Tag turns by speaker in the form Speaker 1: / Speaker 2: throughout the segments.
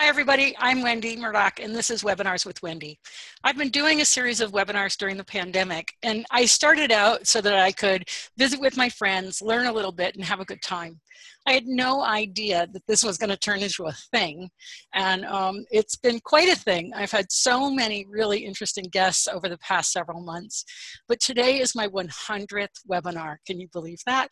Speaker 1: Hi, everybody. I'm Wendy Murdoch, and this is Webinars with Wendy. I've been doing a series of webinars during the pandemic, and I started out so that I could visit with my friends, learn a little bit, and have a good time. I had no idea that this was going to turn into a thing, and um, it's been quite a thing. I've had so many really interesting guests over the past several months, but today is my 100th webinar. Can you believe that?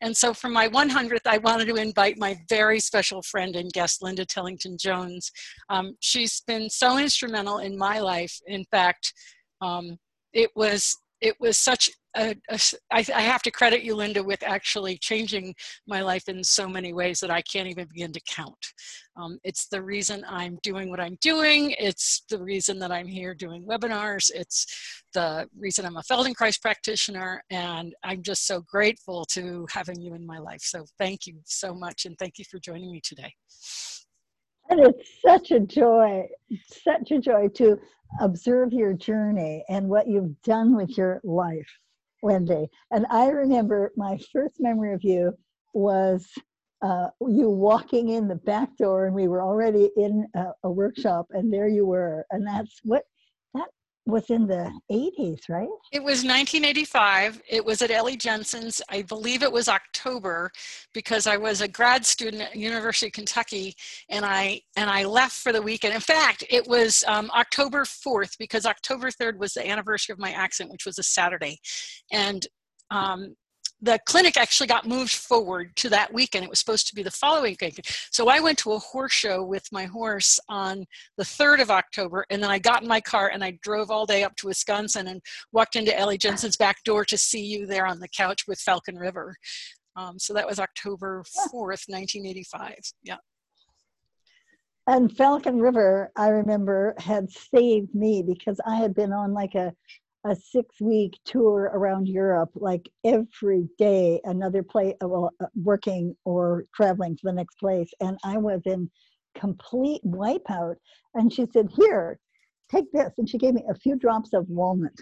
Speaker 1: And so for my 100th, I wanted to invite my very special friend and guest, Linda Tellington Jones. Um, she's been so instrumental in my life. In fact, um, it was it was such a, a I, I have to credit you, Linda, with actually changing my life in so many ways that I can't even begin to count. Um, it's the reason I'm doing what I'm doing. It's the reason that I'm here doing webinars. It's the reason I'm a Feldenkrais practitioner. And I'm just so grateful to having you in my life. So thank you so much. And thank you for joining me today.
Speaker 2: And it's such a joy, such a joy to observe your journey and what you've done with your life, Wendy. And I remember my first memory of you was uh, you walking in the back door, and we were already in a, a workshop, and there you were. And that's what was in the 80s, right?
Speaker 1: It was 1985. It was at Ellie Jensen's. I believe it was October because I was a grad student at University of Kentucky and I and I left for the weekend. In fact, it was um, October 4th because October 3rd was the anniversary of my accident, which was a Saturday. And um, the clinic actually got moved forward to that weekend. It was supposed to be the following weekend. So I went to a horse show with my horse on the 3rd of October, and then I got in my car and I drove all day up to Wisconsin and walked into Ellie Jensen's back door to see you there on the couch with Falcon River. Um, so that was October 4th, 1985. Yeah.
Speaker 2: And Falcon River, I remember, had saved me because I had been on like a a six week tour around Europe, like every day, another place, well, uh, working or traveling to the next place. And I was in complete wipeout. And she said, Here, take this. And she gave me a few drops of walnut.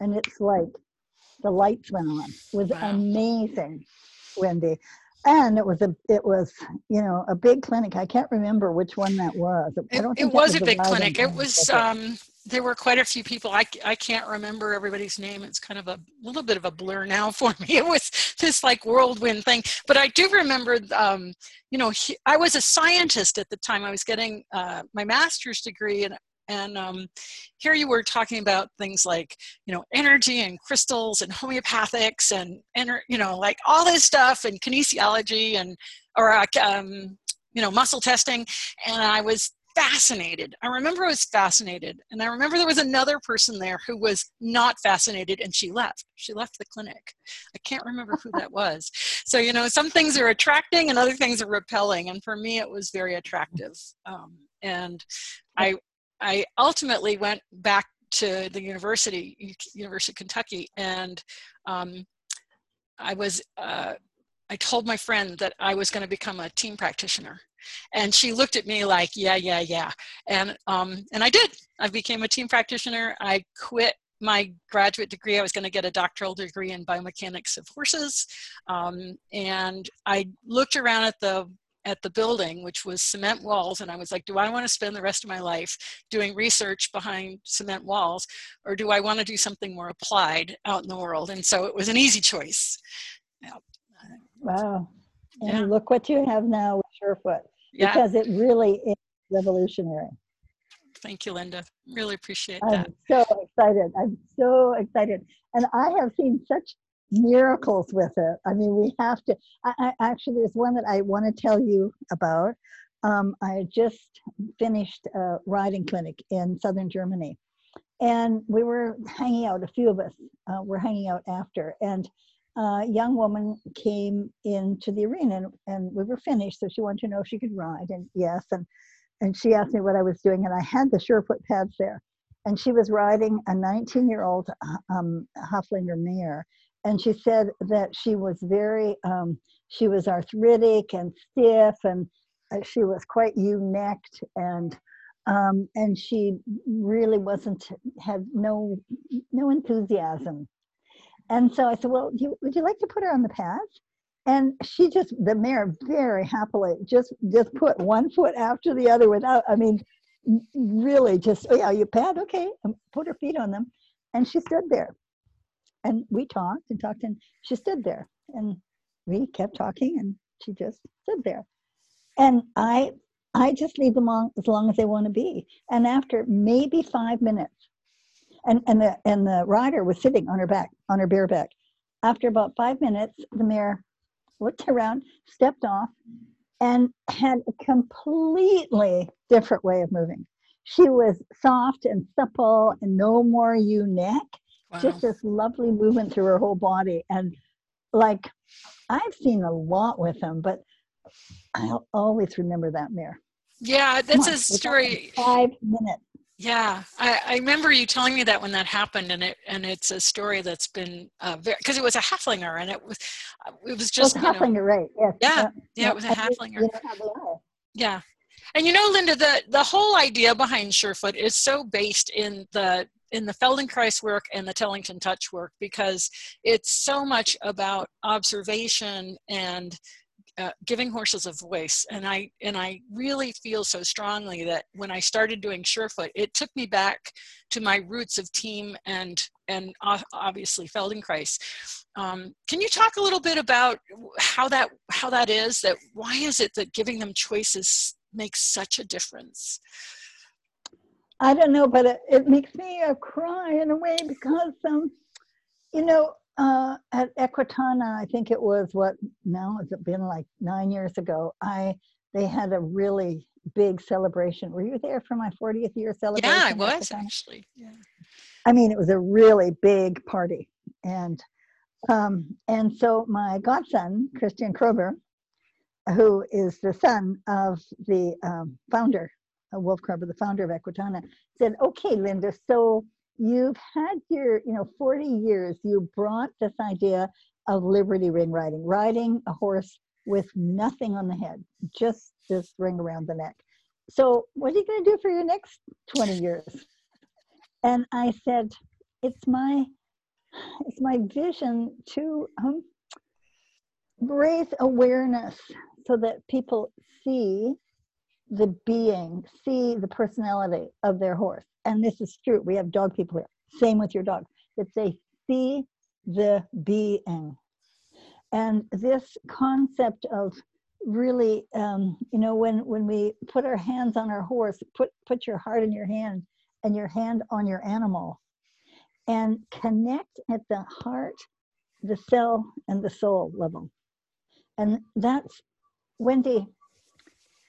Speaker 2: And it's like the lights went on. It was wow. amazing, Wendy. And it was a, it was, you know, a big clinic. I can't remember which one that was.
Speaker 1: I don't it, it was, was a big clinic. It was, um, there were quite a few people. I, I can't remember everybody's name. It's kind of a little bit of a blur now for me. It was this like whirlwind thing. But I do remember, um, you know, he, I was a scientist at the time. I was getting uh, my master's degree, and and um, here you were talking about things like you know energy and crystals and homeopathics and you know like all this stuff and kinesiology and or uh, um, you know muscle testing. And I was fascinated. I remember I was fascinated. And I remember there was another person there who was not fascinated and she left. She left the clinic. I can't remember who that was. So, you know, some things are attracting and other things are repelling. And for me, it was very attractive. Um, and I, I ultimately went back to the university, University of Kentucky, and um, I was, uh, I told my friend that I was going to become a TTEAM practitioner. And she looked at me like yeah yeah yeah. And um and i did. I became a TTEAM practitioner. I quit my graduate degree. I was going to get a doctoral degree in biomechanics of horses. Um, and i looked around at the at the building which was cement walls and i was like do i want to spend the rest of my life doing research behind cement walls or do i want to do something more applied out in the world and so it was an easy choice
Speaker 2: yeah. wow and yeah. look what you have now with surefoot yeah. because it really is revolutionary.
Speaker 1: Thank you, Linda. Really appreciate that.
Speaker 2: I'm so excited. I'm so excited. And I have seen such miracles with it. I mean, we have to. I, I actually, there's one that I want to tell you about. Um, I just finished a riding clinic in southern Germany. And we were hanging out, a few of us uh, were hanging out after. And a young woman came into the arena and, and we were finished. So she wanted to know if she could ride. And yes. And, and she asked me what I was doing. And I had the Surefoot pads there. And she was riding a 19 year old um, Haflinger mare. And she said that she was very, um, she was arthritic and stiff and uh, she was quite ewe-necked and um, and she really wasn't had no no enthusiasm. And so I said, well, you, would you like to put her on the pads? and she just the mare very happily just just put one foot after the other without i mean really just oh yeah you pad okay and put her feet on them. And she stood there and we talked and talked and she stood there and we kept talking and she just stood there. And i i just leave them on as long as they want to be. And after maybe five minutes and and the and the rider was sitting on her back on her bare back. After about five minutes the mare looked around stepped off and had a completely different way of moving. She was soft and supple and no more ewe neck wow. just this lovely movement through her whole body and like i've seen a lot with them but i'll always remember that mare
Speaker 1: yeah that's a story
Speaker 2: five minutes
Speaker 1: yeah, I, I, remember you telling me that when that happened, and it and it's a story that's been uh, very because it was a Haflinger, and it was uh, it was just
Speaker 2: well, Haflinger, know, right?
Speaker 1: Yes. Yeah, yeah, yeah, it was a Haflinger. Yeah, and you know, Linda, the the whole idea behind Surefoot is so based in the in the Feldenkrais work and the Tellington Touch work because it's so much about observation and uh, giving horses a voice. And i and i really feel so strongly that when i started doing surefoot it took me back to my roots of TTEAM and and obviously feldenkrais. Um, can you talk a little bit about how that how that is that why is it that giving them choices makes such a difference
Speaker 2: i don't know but it, it makes me uh, cry in a way because um, you know uh, at Equitana, I think it was what now has it been like nine years ago. I they had a really big celebration. Were you there for my 40th year celebration?
Speaker 1: Yeah, I was actually. Yeah.
Speaker 2: I mean, it was a really big party, and um, and so my godson Christian Krober, who is the son of the um, founder, Wolf Krober, the founder of Equitana, said, "Okay, Linda, so you've had your, you know, 40 years, you brought this idea of liberty ring riding, riding a horse with nothing on the head, just this ring around the neck. So, what are you going to do for your next 20 years? And I said, it's my it's my vision to um, raise awareness so that people see the being, see the personality of their horse and this is true, we have dog people here. Same with your dog, that they see the being. And this concept of really, um, you know, when when we put our hands on our horse, put put your heart in your hand and your hand on your animal, and connect at the heart, the cell, and the soul level. And that's Wendy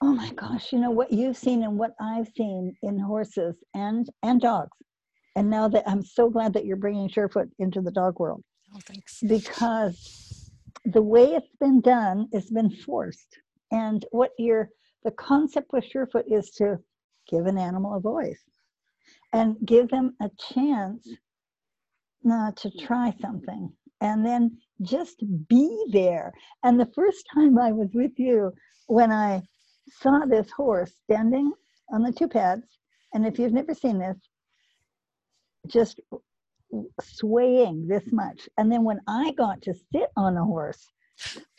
Speaker 2: oh my gosh, you know what you've seen and what I've seen in horses and and dogs. And now that I'm so glad that you're bringing Surefoot into the dog world.
Speaker 1: Oh, thanks.
Speaker 2: Because the way it's been done has been forced. And what you're the concept with Surefoot is to give an animal a voice and give them a chance uh, to try something and then just be there. And the first time I was with you, when I saw this horse standing on the two pads, and if you've never seen this, just swaying this much. And then when I got to sit on a horse,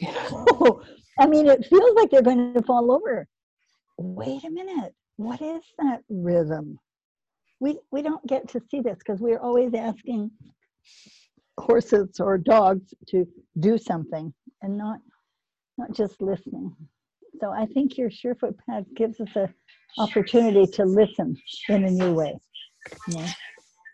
Speaker 2: I mean, it feels like they're going to fall over. Wait a minute, what is that rhythm? We, we don't get to see this because we're always asking horses or dogs to do something and not not just listening. So I think your Surefoot pad gives us an opportunity to listen in a new way.
Speaker 1: Yeah.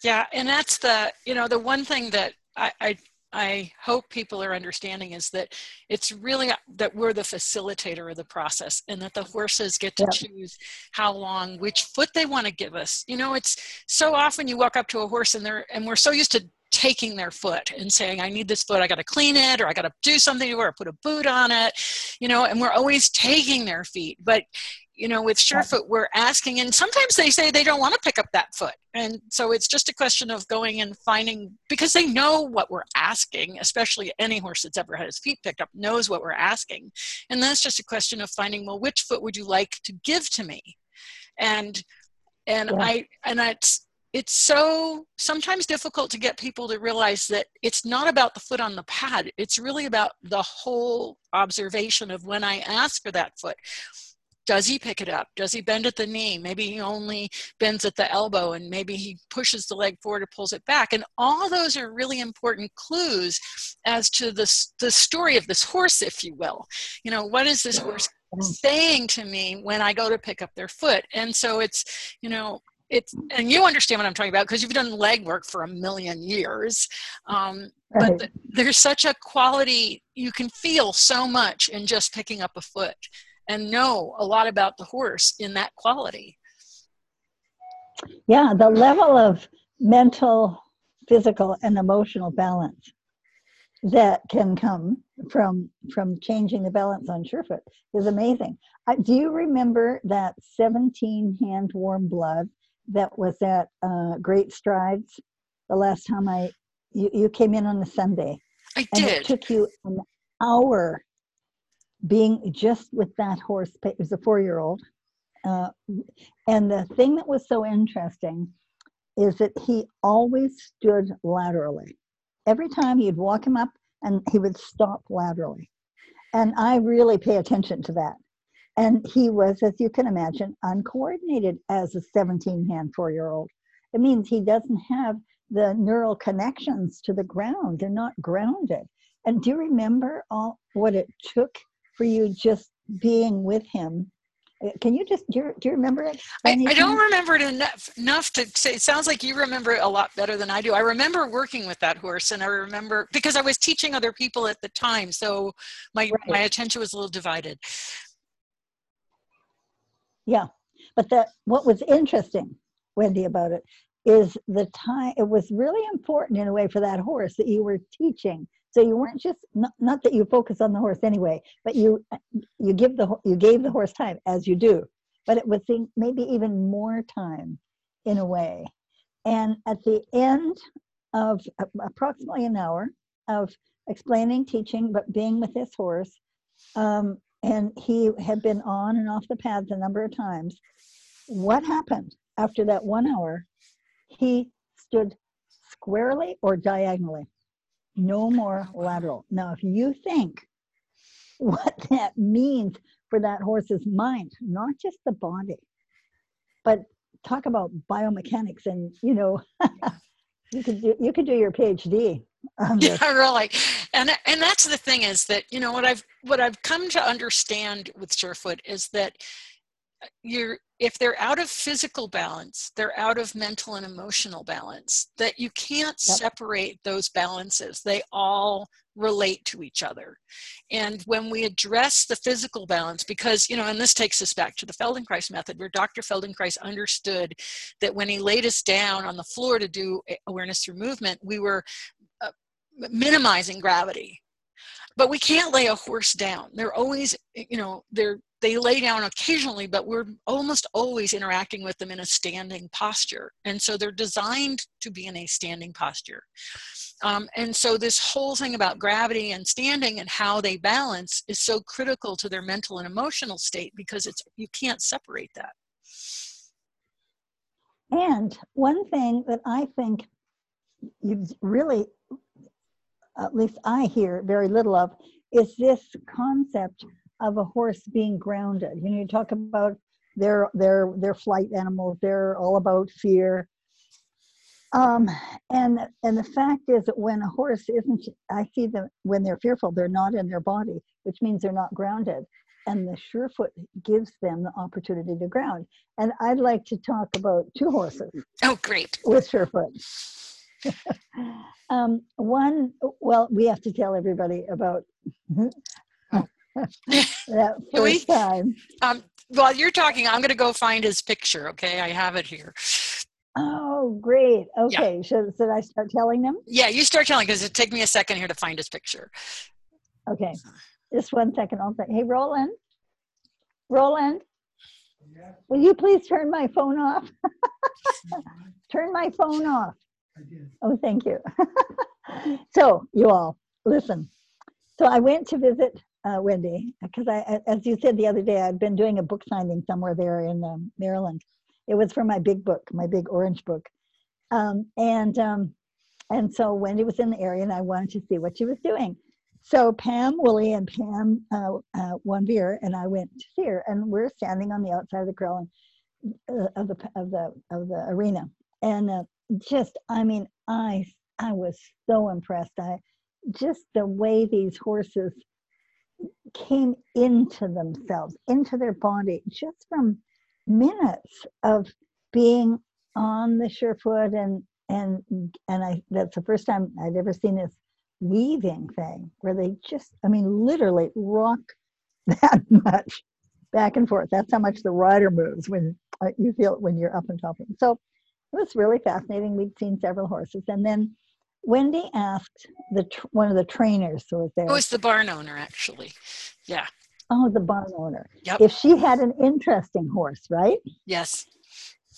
Speaker 1: yeah, and that's the you know the one thing that I, I I hope people are understanding is that it's really that we're the facilitator of the process and that the horses get to choose how long, which foot they want to give us. You know, it's so often you walk up to a horse and they're, and we're so used to taking their foot and saying, I need this foot, I got to clean it, or I got to do something to it, or put a boot on it, you know, and we're always taking their feet. But, you know, with Surefoot, we're asking, and sometimes they say they don't want to pick up that foot. And so it's just a question of going and finding, because they know what we're asking, especially any horse that's ever had his feet picked up knows what we're asking. And that's just a question of finding, well, which foot would you like to give to me? And, and yeah. I, and it's, it's so sometimes difficult to get people to realize that it's not about the foot on the pad. It's really about the whole observation of when I ask for that foot. Does he pick it up? Does he bend at the knee? Maybe he only bends at the elbow and maybe he pushes the leg forward or pulls it back. And all those are really important clues as to the, the story of this horse, if you will. You know, what is this horse saying to me when I go to pick up their foot? And so it's, you know, it's and you understand what i'm talking about because you've done leg work for a million years um, right. but there's such a quality you can feel so much in just picking up a foot and know a lot about the horse in that quality.
Speaker 2: Yeah the level of mental physical and emotional balance that can come from from changing the balance on surefoot is amazing. Uh, do you remember that 17 hand warm blood that was at uh, Great Strides the last time I you, you came in on a Sunday.
Speaker 1: I
Speaker 2: and
Speaker 1: did.
Speaker 2: It took you an hour being just with that horse. It was a four-year-old, uh, and the thing that was so interesting is that he always stood laterally. Every time you'd walk him up, and he would stop laterally. And I really pay attention to that. And he was, as you can imagine, uncoordinated as a 17 hand four year old. It means he doesn't have the neural connections to the ground. They're not grounded. And do you remember all what it took for you just being with him? Uh, can you just do you, do you remember it?
Speaker 1: I, I, don't remember it enough, enough to say. It sounds like you remember it a lot better than I do. I remember working with that horse, and I remember because I was teaching other people at the time, so my right. my attention was a little divided.
Speaker 2: Yeah. But the, what was interesting, Wendy, about it is the time, it was really important in a way for that horse that you were teaching. So you weren't just, not, not that you focus on the horse anyway, but you, you give the, you gave the horse time as you do, but it was maybe even more time in a way. And at the end of approximately an hour of explaining, teaching, but being with this horse, um, and he had been on and off the pads a number of times. What happened after that one hour? He stood squarely or diagonally, no more lateral. Now, if you think what that means for that horse's mind, not just the body, but talk about biomechanics and you know you could do you could do your phd
Speaker 1: yeah really and and that's the thing is that you know what i've what i've come to understand with surefoot is that you're if they're out of physical balance they're out of mental and emotional balance that you can't yep. separate those balances they all relate to each other and when we address the physical balance because you know and this takes us back to the feldenkrais method where dr feldenkrais understood that when he laid us down on the floor to do awareness through movement we were minimizing gravity. But we can't lay a horse down. They're always you know they're they lay down occasionally but we're almost always interacting with them in a standing posture. And so they're designed to be in a standing posture. Um, and so this whole thing about gravity and standing and how they balance is so critical to their mental and emotional state because it's you can't separate that.
Speaker 2: And one thing that i think you really at least I hear very little of, is this concept of a horse being grounded. You know, you talk about their their their flight animals. They're all about fear. Um, and and the fact is that when a horse isn't, I see them when they're fearful, they're not in their body, which means they're not grounded. And the surefoot gives them the opportunity to ground. And I'd like to talk about two horses.
Speaker 1: Oh, great!
Speaker 2: With surefoot. um, one, well, we have to tell everybody about that first we, time.
Speaker 1: Um, while you're talking, I'm going to go find his picture. Okay, I have it here.
Speaker 2: Oh, great. Okay, yeah. should, should I start telling them?
Speaker 1: Yeah, you start telling because it take me a second here to find his picture.
Speaker 2: Okay, just one second. I'll say, hey, Roland. Roland, yeah. will you please turn my phone off? turn my phone off. Did. Oh, thank you. so, you all, listen. So, I went to visit uh, Wendy because I, as you said the other day, I'd been doing a book signing somewhere there in um, Maryland. It was for my big book, my big orange book. Um, and um, and so Wendy was in the area, and I wanted to see what she was doing. So Pam Woolley and Pam uh, uh, and I went to see her, and we're standing on the outside of the grill and, uh, of the of the of the arena, and uh, just I mean I I was so impressed. I just the way these horses came into themselves, into their body, just from minutes of being on the surefoot and and and I that's the first time I'd ever seen this weaving thing where they just I mean literally rock that much back and forth. That's how much the rider moves when uh, you feel it when you're up and top. So it was really fascinating. We'd seen several horses, and then Wendy asked the tr- one of the trainers who was there.
Speaker 1: It was the barn owner, actually. Yeah.
Speaker 2: Oh, the barn owner.
Speaker 1: Yep.
Speaker 2: If she had an interesting horse, right?
Speaker 1: Yes.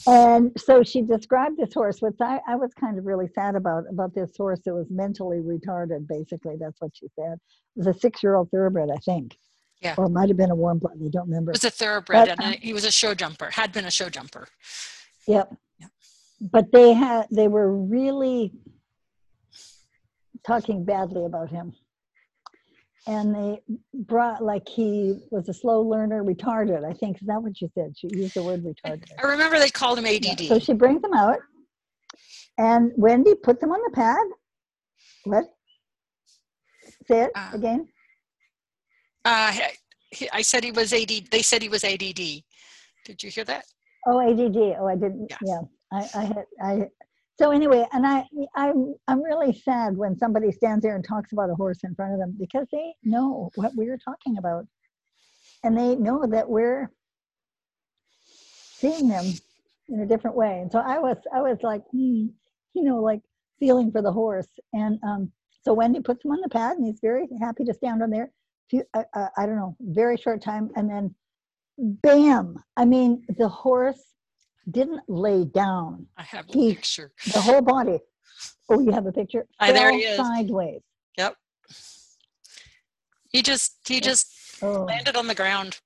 Speaker 2: And so she described this horse, which I, I was kind of really sad about, about this horse that was mentally retarded, basically. That's what she said. It was a six year old thoroughbred, I think.
Speaker 1: Yeah.
Speaker 2: Or it might have been a warm blood. I don't remember.
Speaker 1: It was a thoroughbred,
Speaker 2: But,
Speaker 1: and uh, he was a show jumper, had been a show jumper.
Speaker 2: Yep. But they had they were really talking badly about him. And they brought like he was a slow learner, retarded. I think is that what you said? She used the word retarded.
Speaker 1: I remember they called him ADD.
Speaker 2: Yeah, So she brings them out, and Wendy puts them on the pad. What? Say it
Speaker 1: Uh,
Speaker 2: again.
Speaker 1: Uh, he- I said he was AD. They said he was ADD. Did you hear that?
Speaker 2: Oh, ADD. Oh, I didn't.
Speaker 1: Yes.
Speaker 2: Yeah, I, I had. I. So anyway, and I, I'm, I'm really sad when somebody stands there and talks about a horse in front of them because they know what we're talking about, and they know that we're seeing them in a different way. And so I was, I was like, hmm, you know, like feeling for the horse. And um, so Wendy puts him on the pad, and he's very happy to stand on there. Few, uh, uh, I don't know, very short time, and then bam! I mean, the horse didn't lay down.
Speaker 1: I have a
Speaker 2: He-
Speaker 1: picture.
Speaker 2: The whole body. Oh, you have a picture.
Speaker 1: Ah, there he is.
Speaker 2: Sideways.
Speaker 1: Yep. He just he just
Speaker 2: Oh,
Speaker 1: landed on the ground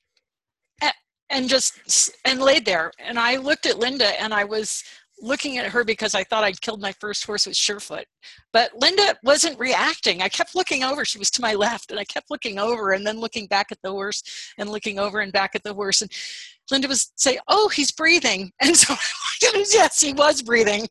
Speaker 1: and just and laid there. And I looked at Linda and I was looking at her because I thought I'd killed my first horse with Surefoot. But Linda wasn't reacting. I kept looking over. She was to my left, and I kept looking over and then looking back at the horse and looking over and back at the horse. And Linda was say, "Oh, he's breathing." And so, yes, he was breathing.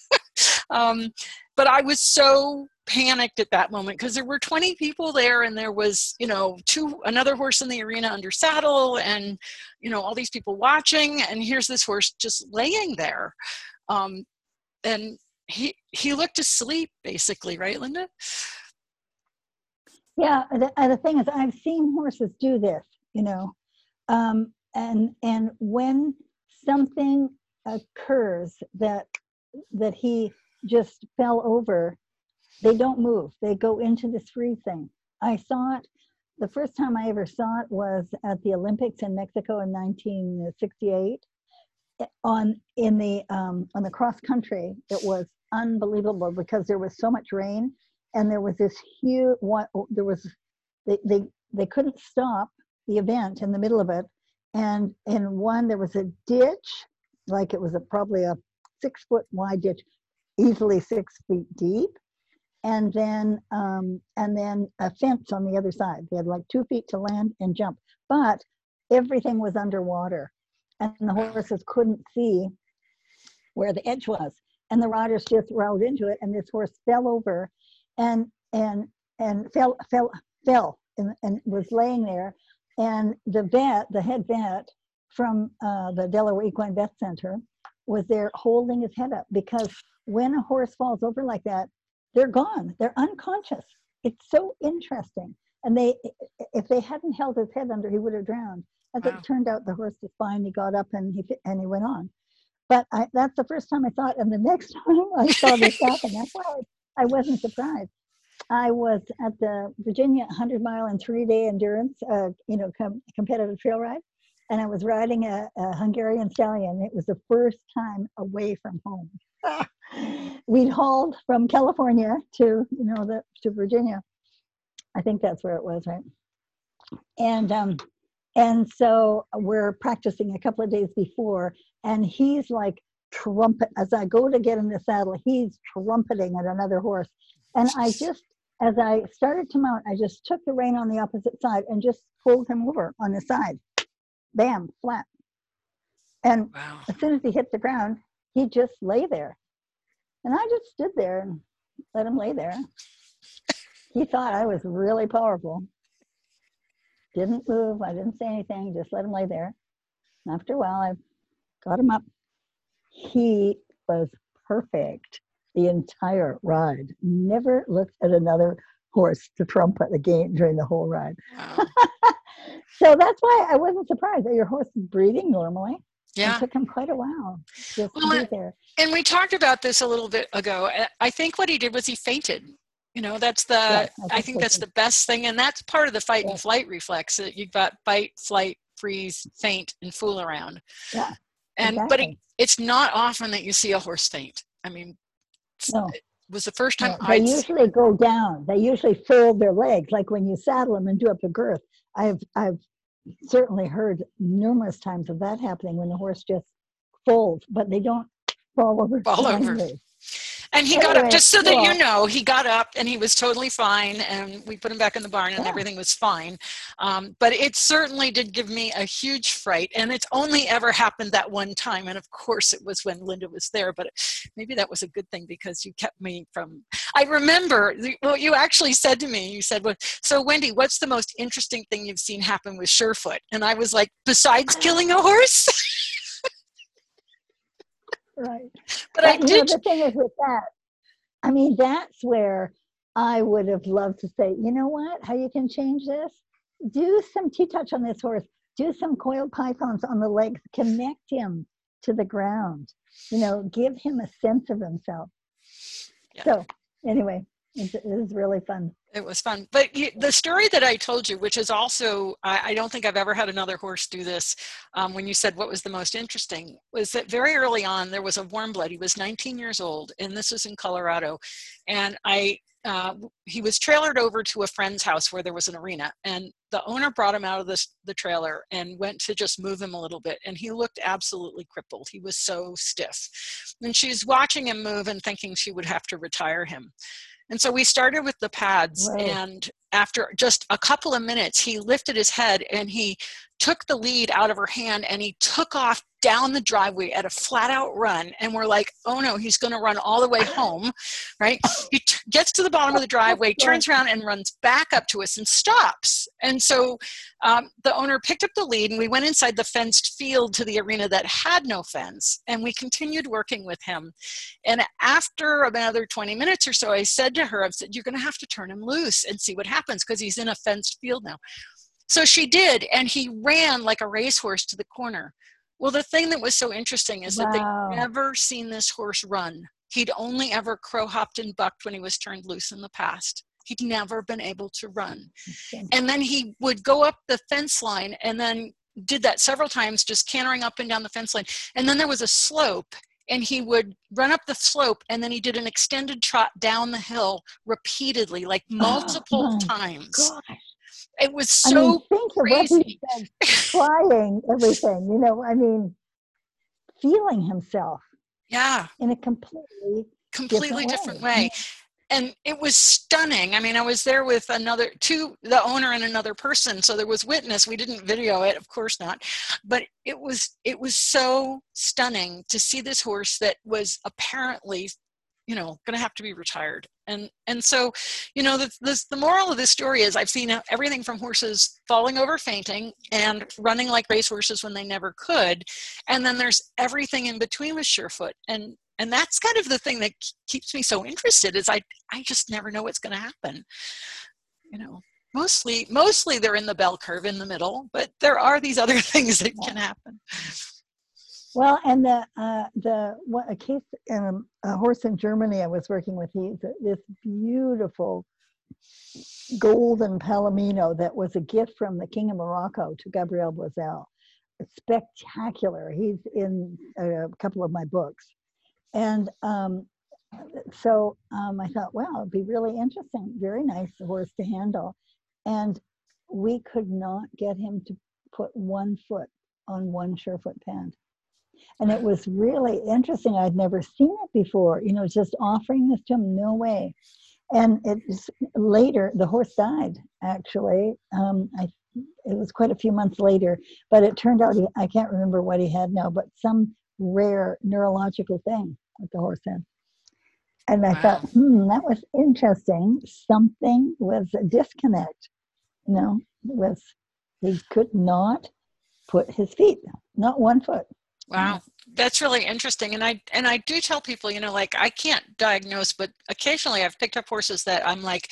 Speaker 1: um, but I was so panicked at that moment because there were 20 people there and there was you know two another horse in the arena under saddle and you know all these people watching and here's this horse just laying there um, and he he looked asleep basically right linda
Speaker 2: yeah. The, the thing is, I've seen horses do this, you know, um, and and when something occurs that that he just fell over, they don't move. They go into this thing I saw it. The first time I ever saw it was at the Olympics in Mexico in 1968. eh, On in the um, on the cross country, it was unbelievable because there was so much rain, and there was this huge one. There was they they they couldn't stop the event in the middle of it, and in one there was a ditch, like it was a probably a six foot wide ditch, easily six feet deep, and then um, and then a fence on the other side. They had like two feet to land and jump, but everything was underwater, and the horses couldn't see where the edge was, and the riders just rode into it, and this horse fell over, and and and fell fell fell and, and was laying there, and the vet, the head vet from uh, the Delaware Equine Vet Center, was there holding his head up because when a horse falls over like that, they're gone. They're unconscious. It's so interesting. And they, if they hadn't held his head under, he would have drowned. As
Speaker 1: Wow.
Speaker 2: it turned out, the horse was fine. He got up and he and he went on. But I, that's the first time I thought, and the next time I saw this happen, that's why I, I wasn't surprised. I was at the Virginia 100 mile and three day endurance, uh, you know, com- competitive trail ride, and I was riding a, a Hungarian stallion. It was the first time away from home. We'd hauled from California to, you know, the to Virginia. I think that's where it was, right? And um, and so we're practicing a couple of days before, and he's like trumpet as I go to get in the saddle. He's trumpeting at another horse, and I just as I started to mount, I just took the rein on the opposite side and just pulled him over on the side. Bam, flat. And
Speaker 1: Wow.
Speaker 2: as soon as he hit the ground, he just lay there. And I just stood there and let him lay there. He thought I was really powerful. Didn't move, I didn't say anything, just let him lay there. And after a while, I got him up. He was perfect the entire ride. Never looked at another horse to trumpet again during the whole ride.
Speaker 1: Wow.
Speaker 2: So that's why I wasn't surprised that your horse is breathing normally.
Speaker 1: Yeah.
Speaker 2: It took him quite a while just
Speaker 1: Well,
Speaker 2: to be there.
Speaker 1: And we talked about this a little bit ago. I- I think what he did was he fainted. You know, that's the,
Speaker 2: Yes,
Speaker 1: I think
Speaker 2: so
Speaker 1: that's the best thing. And that's part of the fight and flight reflex that you've got fight, flight, freeze, faint, and fool around.
Speaker 2: Yeah,
Speaker 1: And, but it, it's not often that you see a horse faint. I mean,
Speaker 2: No.
Speaker 1: it was the first time
Speaker 2: No, they
Speaker 1: I'd
Speaker 2: usually go down. They usually fold their legs, like when you saddle them and do up the girth. I've I've certainly heard numerous times of that happening when the horse just folds, but they don't fall over.
Speaker 1: Fall over. And he got up,
Speaker 2: Anyway,
Speaker 1: just so that you know, he got up and he was totally fine. And we put him back in the barn and
Speaker 2: Yeah.
Speaker 1: everything was fine. Um, but it certainly did give me a huge fright. And it's only ever happened that one time. And of course, it was when Linda was there. But maybe that was a good thing because you kept me from. I remember what you actually said to me. You said, well, So, Wendy, what's the most interesting thing you've seen happen with Surefoot? And I was like, Besides killing a horse?
Speaker 2: Right.
Speaker 1: but I
Speaker 2: But, you
Speaker 1: did.
Speaker 2: know, the thing is with that, I mean, that's where I would have loved to say, you know what, how you can change this? Do some T-touch on this horse. Do some coiled pythons on the legs. Connect him to the ground. You know, give him a sense of himself.
Speaker 1: Yeah.
Speaker 2: So anyway, it was really fun.
Speaker 1: It was fun. But the story that I told you, which is also, I, I don't think I've ever had another horse do this, um, when you said what was the most interesting, was that very early on there was a warm blood. He was 19 years old, and this was in Colorado. And I, uh, he was trailered over to a friend's house where there was an arena, and the owner brought him out of the trailer and went to just move him a little bit. And he looked absolutely crippled. He was so stiff. And she's watching him move and thinking she would have to retire him. And so we started with the pads,
Speaker 2: Whoa.
Speaker 1: and after just a couple of minutes, he lifted his head and he took the lead out of her hand and he took off down the driveway at a flat out run. And we're like, oh no, he's going to run all the way home, right? He t- gets to the bottom of the driveway, turns around and runs back up to us and stops. And so um, the owner picked up the lead and we went inside the fenced field to the arena that had no fence. And we continued working with him. And after another 20 minutes or so, I said to her, I said, You're going to have to turn him loose and see what happens because he's in a fenced field now. So she did, and he ran like a racehorse to the corner. Well, the thing that was so interesting is that they'd never seen this horse run. He'd only ever crow hopped and bucked when he was turned loose in the past. He'd never been able to run. And then he would go up the fence line and then did that several times, just cantering up and down the fence line. And then there was a slope, and he would run up the slope and then he did an extended trot down the hill repeatedly, like oh, multiple
Speaker 2: my
Speaker 1: times.
Speaker 2: Gosh.
Speaker 1: It was
Speaker 2: I mean,
Speaker 1: so
Speaker 2: of what
Speaker 1: crazy.
Speaker 2: trying everything, you know, I mean, feeling himself
Speaker 1: yeah,
Speaker 2: in a completely
Speaker 1: completely
Speaker 2: different
Speaker 1: different
Speaker 2: way.
Speaker 1: way. And it was stunning. I mean, I was there with another two, the owner and another person. So there was witness. We didn't video it, of course not. But it was it was so stunning to see this horse that was apparently you know going to have to be retired and and so you know the, the moral of this story is i've seen everything from horses falling over fainting and running like racehorses when they never could. And then there's everything in between with surefoot. And and that's kind of the thing that keeps me so interested is i i just never know what's going to happen. You know mostly mostly they're in the bell curve in the middle but there are these other things that can happen
Speaker 2: Well, and the uh, the what a case um, a horse in Germany I was working with. He's this beautiful golden palomino that was a gift from the King of Morocco to Gabriele Boiselle. Spectacular. He's in a couple of my books, and um, so um, I thought, wow, it'd be really interesting. Very nice horse to handle, and we could not get him to put one foot on one Surefoot pad And it was really interesting. I'd never seen it before, you know, just offering this to him, no way. And it was later, the horse died, actually. Um, I, it was quite a few months later, but it turned out, he, I can't remember what he had now, but some rare neurological thing that the horse had. And I wow. thought, hmm, that was interesting. Something was a disconnect, you know, was he could not put his feet, not one foot.
Speaker 1: Wow, mm-hmm. that's really interesting. And I and I do tell people, you know, like I can't diagnose, but occasionally I've picked up horses that I'm like,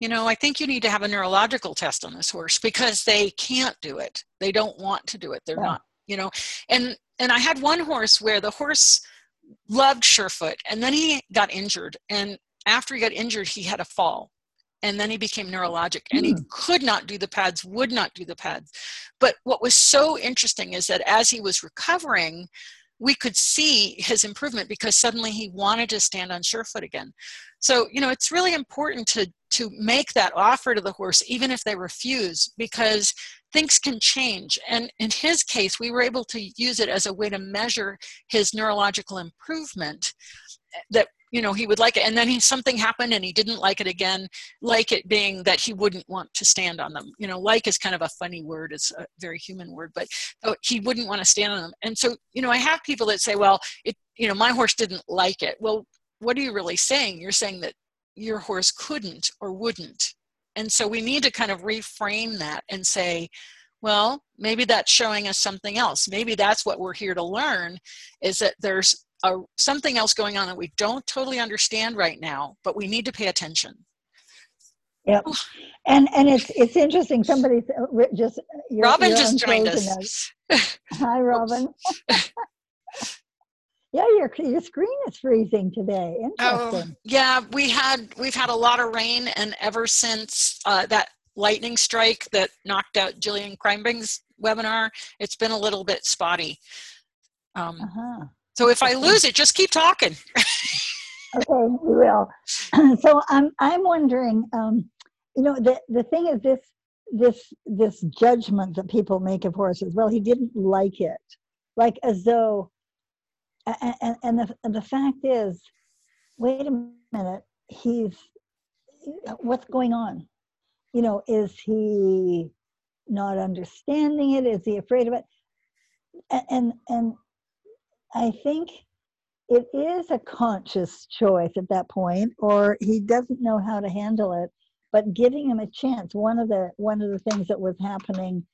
Speaker 1: you know, I think you need to have a neurological test on this horse because they can't do it. They don't want to do it. They're yeah. not, you know. And and I had one horse where the horse loved Surefoot and then he got injured and after he got injured he had a fall and then he became neurologic and he hmm. could not do the pads would not do the pads. But what was so interesting is that as he was recovering we could see his improvement because suddenly he wanted to stand on surefoot again. So you know it's really important to to make that offer to the horse even if they refuse because things can change. And in his case we were able to use it as a way to measure his neurological improvement that you know he would like it. And then he something happened and he didn't like it again like it being that he wouldn't want to stand on them. You know like is kind of a funny word. It's a very human word but he wouldn't want to stand on them. And so you know i have people that say well it you know my horse didn't like it. Well what are you really saying? You're saying that your horse couldn't or wouldn't. And so we need to kind of reframe that and say well maybe that's showing us something else. Maybe that's what we're here to learn is that there's a, something else going on that we don't totally understand right now, but we need to pay attention.
Speaker 2: Yep. And and it's it's interesting. Somebody uh, just
Speaker 1: you're, Robin you're just joined us.
Speaker 2: Hi, Robin. yeah, your your screen is freezing today. Oh, Interesting.
Speaker 1: Oh, yeah, we had we've had a lot of rain, and ever since uh, that lightning strike that knocked out Jillian Kreinbing's webinar, it's been a little bit spotty. Um, uh-huh. So if I lose it, just keep talking.
Speaker 2: okay, we will. So I'm I'm wondering, um, you know, the the thing is this this this judgment that people make of horses. Well, he didn't like it, like as though, and and the and the fact is, wait a minute, he's what's going on? You know, is he not understanding it? Is he afraid of it? And and, and I think it is a conscious choice at that point, or he doesn't know how to handle it. But giving him a chance, one of the one of the things that was happening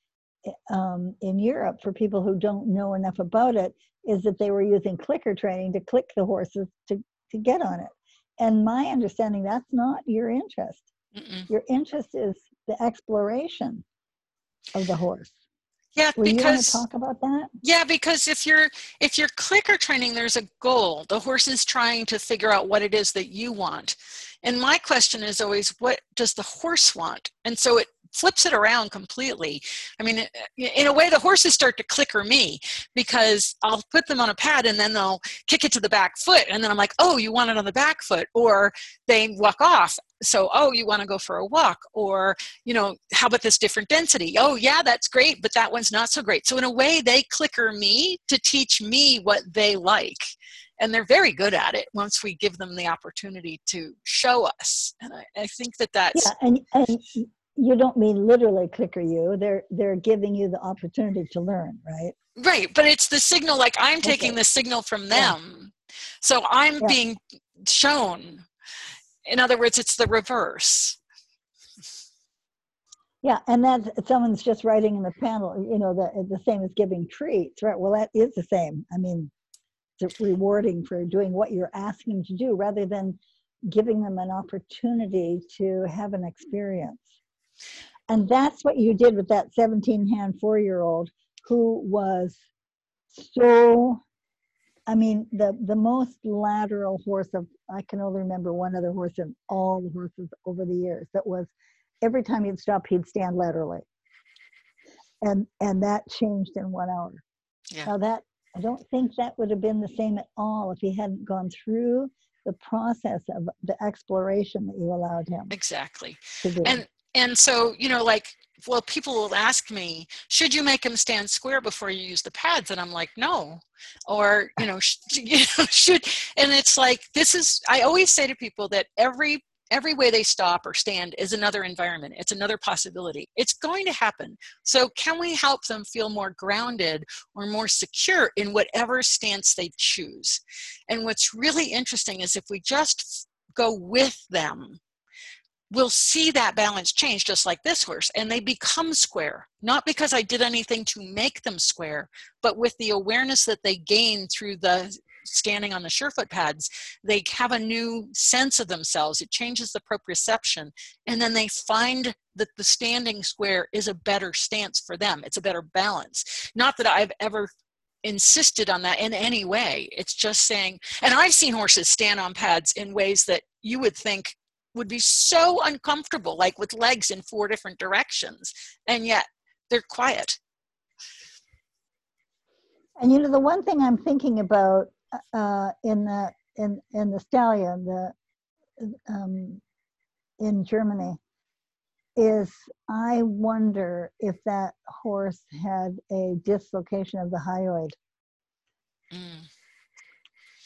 Speaker 2: um, in Europe for people who don't know enough about it is that they were using clicker training to click the horses to to get on it. And my understanding, that's not your interest. Mm-mm. Your interest is the exploration of the horse.
Speaker 1: Yeah,
Speaker 2: Were
Speaker 1: because
Speaker 2: talk about that.
Speaker 1: Yeah, because if you're if you're clicker training, there's a goal. The horse is trying to figure out what it is that you want. And my question is always, what does the horse want? And so it flips it around completely. I mean, in a way, the horses start to clicker me because I'll put them on a pad and then they'll kick it to the back foot. And then I'm like, oh, you want it on the back foot. Or they walk off. So, oh, you want to go for a walk. Or, you know, how about this different density? Oh, yeah, that's great, but that one's not so great. So, in a way, they clicker me to teach me what they like and they're very good at it once we give them the opportunity to show us and i, I think that that's
Speaker 2: yeah and, and you don't mean literally clicker you they're they're giving you the opportunity to learn right
Speaker 1: right but it's the signal like i'm taking okay. the signal from them yeah. so i'm yeah. being shown in other words it's the reverse.
Speaker 2: Yeah and that someone's just writing in the panel you know the, the same as giving treats right? Well that is the same. I mean it's rewarding for doing what you're asking to do rather than giving them an opportunity to have an experience. And that's what you did with that 17 hand four year old who was so, I mean, the, the most lateral horse of, I can only remember one other horse in all the horses over the years that was every time he'd stop, he'd stand laterally. And, and that changed in one hour. Yeah. Now that, I don't think that would have been the same at all if he hadn't gone through the process of the exploration that you allowed him.
Speaker 1: Exactly. And and so you know like well people will ask me should you make them stand square before you use the pads? And i'm like no. Or you know, sh- you know should and it's like this is i always say to people that every every way they stop or stand is another environment. It's another possibility. It's going to happen. So can we help them feel more grounded or more secure in whatever stance they choose? And what's really interesting is if we just go with them we'll see that balance change just like this horse and they become square not because i did anything to make them square but with the awareness that they gain through the standing on the surefoot pads, they have a new sense of themselves. It changes the proprioception. And then they find that the standing square is a better stance for them. It's a better balance. Not that I've ever insisted on that in any way. It's just saying, and I've seen horses stand on pads in ways that you would think would be so uncomfortable, like with legs in four different directions. And yet they're quiet.
Speaker 2: And you know, the one thing I'm thinking about uh, in the in in the stallion the um, in Germany is I wonder if that horse had a dislocation of the hyoid. Mm.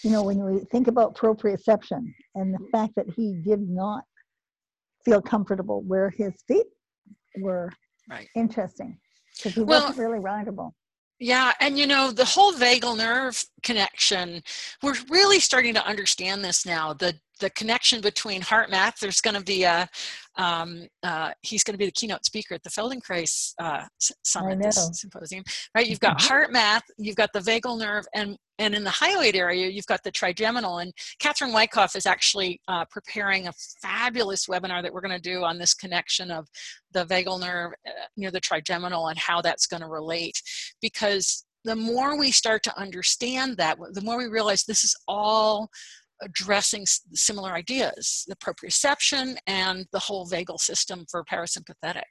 Speaker 2: You know, when we think about proprioception and the fact that he did not feel comfortable where his feet were
Speaker 1: right.
Speaker 2: interesting because he well, wasn't really rideable.
Speaker 1: Yeah, and you know, the whole vagal nerve connection, we're really starting to understand this now. The the connection between HeartMath. there's going to be a, um, uh, he's going to be the keynote speaker at the Feldenkrais uh, Summit, this symposium, right? You've got HeartMath, you've got the vagal nerve, and and in the hyoid area, you've got the trigeminal. And Catherine Wyckoff is actually uh, preparing a fabulous webinar that we're going to do on this connection of the vagal nerve uh, near the trigeminal and how that's going to relate. Because the more we start to understand that, the more we realize this is all addressing similar ideas the proprioception and the whole vagal system for parasympathetic.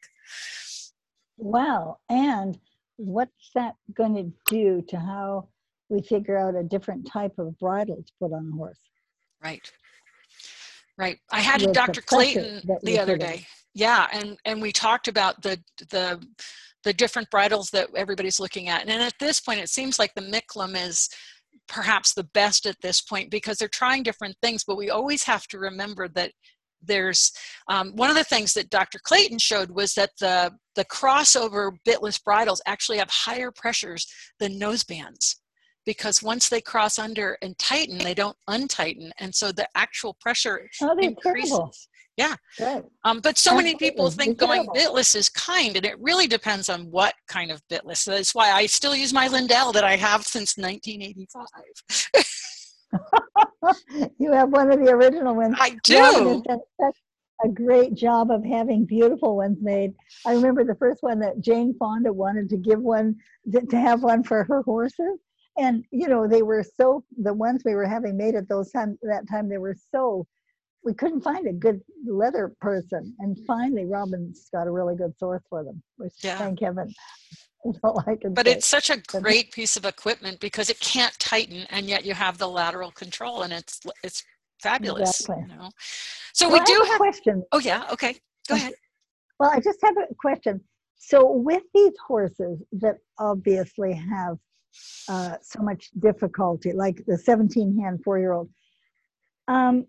Speaker 2: Wow. And what's that going to do to how we figure out a different type of bridle to put on a horse?
Speaker 1: Right. Right. I had With Dr. Clayton the other day. Yeah, and and we talked about the the the different bridles that everybody's looking at. And at this point, it seems like the Micklem is perhaps the best at this point because they're trying different things but we always have to remember that there's um, one of the things that dr clayton showed was that the the crossover bitless bridles actually have higher pressures than nose bands because once they cross under and tighten they don't untighten and so the actual pressure oh, increases terrible. Yeah. Um, but so many people think going bitless is kind, and it really depends on what kind of bitless. That's why I still use my Lindell that I have since 1985.
Speaker 2: you have one of the original ones.
Speaker 1: I do.
Speaker 2: such a great job of having beautiful ones made. I remember the first one that Jane Fonda wanted to give one to have one for her horses, and you know they were so the ones we were having made at those time that time they were so we couldn't find a good leather person. And finally, Robin's got a really good source for them, which yeah. thank heaven.
Speaker 1: but say. it's such a great piece of equipment because it can't tighten, and yet you have the lateral control, and it's it's fabulous. Exactly. You know? So well, we do
Speaker 2: have, have question.
Speaker 1: Oh yeah, okay, go ahead.
Speaker 2: Well, I just have a question. So with these horses that obviously have uh, so much difficulty, like the 17 hand four year old, um,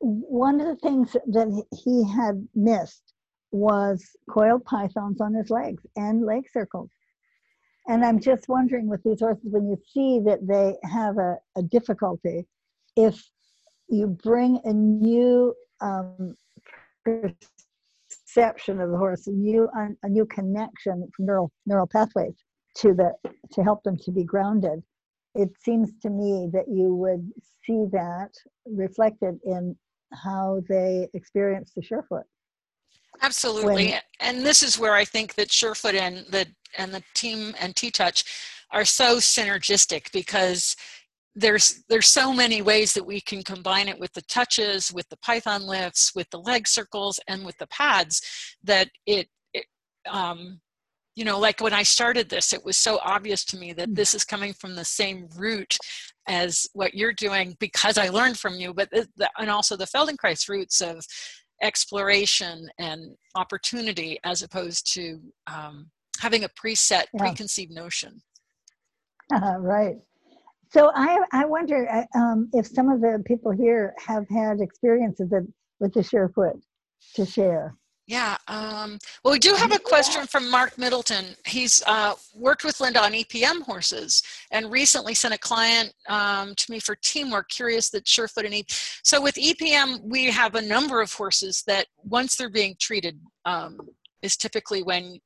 Speaker 2: one of the things that he had missed was coiled pythons on his legs and leg circles. And I'm just wondering with these horses, when you see that they have a, a difficulty, if you bring a new um, perception of the horse, a new, a new connection from neural, neural pathways to, the, to help them to be grounded, it seems to me that you would see that reflected in how they experience the Surefoot.
Speaker 1: Absolutely, when, and this is where I think that Surefoot and the and the TTEAM and T-Touch are so synergistic because there's there's so many ways that we can combine it with the touches, with the Python lifts, with the leg circles, and with the pads that it, it um, you know, like when I started this, it was so obvious to me that mm. this is coming from the same root as what you're doing because I learned from you, but the, and also the Feldenkrais roots of exploration and opportunity as opposed to um, having a preset yeah. preconceived notion
Speaker 2: uh, right so i i wonder uh, um, if some of the people here have had experiences with the surefoot to share
Speaker 1: yeah. Um, well, we do have a question from Mark Middleton. He's uh, worked with Linda on EPM horses and recently sent a client um, to me for teamwork, curious that Surefoot and EP. So with EPM, we have a number of horses that once they're being treated um, is typically when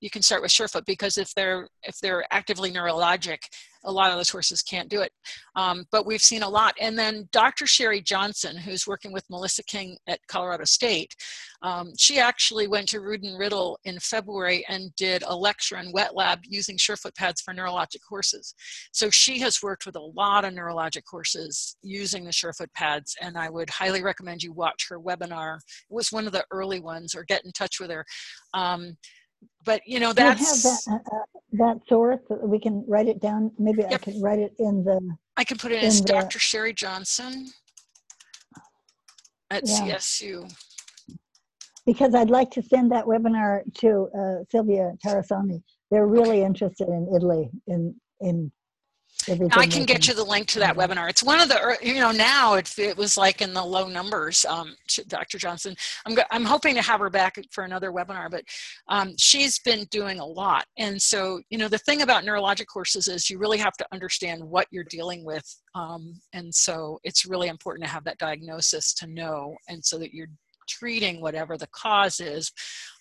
Speaker 1: you can start with Surefoot because if they're if they're actively neurologic, a lot of those horses can't do it. Um, but we've seen a lot. And then Dr. Sherry Johnson, who's working with Melissa King at Colorado State, um, she actually went to Rood and Riddle in February and did a lecture in wet lab using surefoot pads for neurologic horses. So she has worked with a lot of neurologic horses using the surefoot pads, and I would highly recommend you watch her webinar. It was one of the early ones, or get in touch with her. Um, but you know that's
Speaker 2: that, uh, uh, that source we can write it down maybe yep. i can write it in the
Speaker 1: i can put it in as the, dr sherry johnson at yeah. csu
Speaker 2: because i'd like to send that webinar to uh, sylvia tarasoni they're really interested in italy in in Everything
Speaker 1: I can get you the link to that webinar. It's one of the, you know, now it, it was like in the low numbers, um, Dr. Johnson. I'm, I'm hoping to have her back for another webinar, but um, she's been doing a lot. And so, you know, the thing about neurologic courses is you really have to understand what you're dealing with. Um, and so it's really important to have that diagnosis to know, and so that you're treating whatever the cause is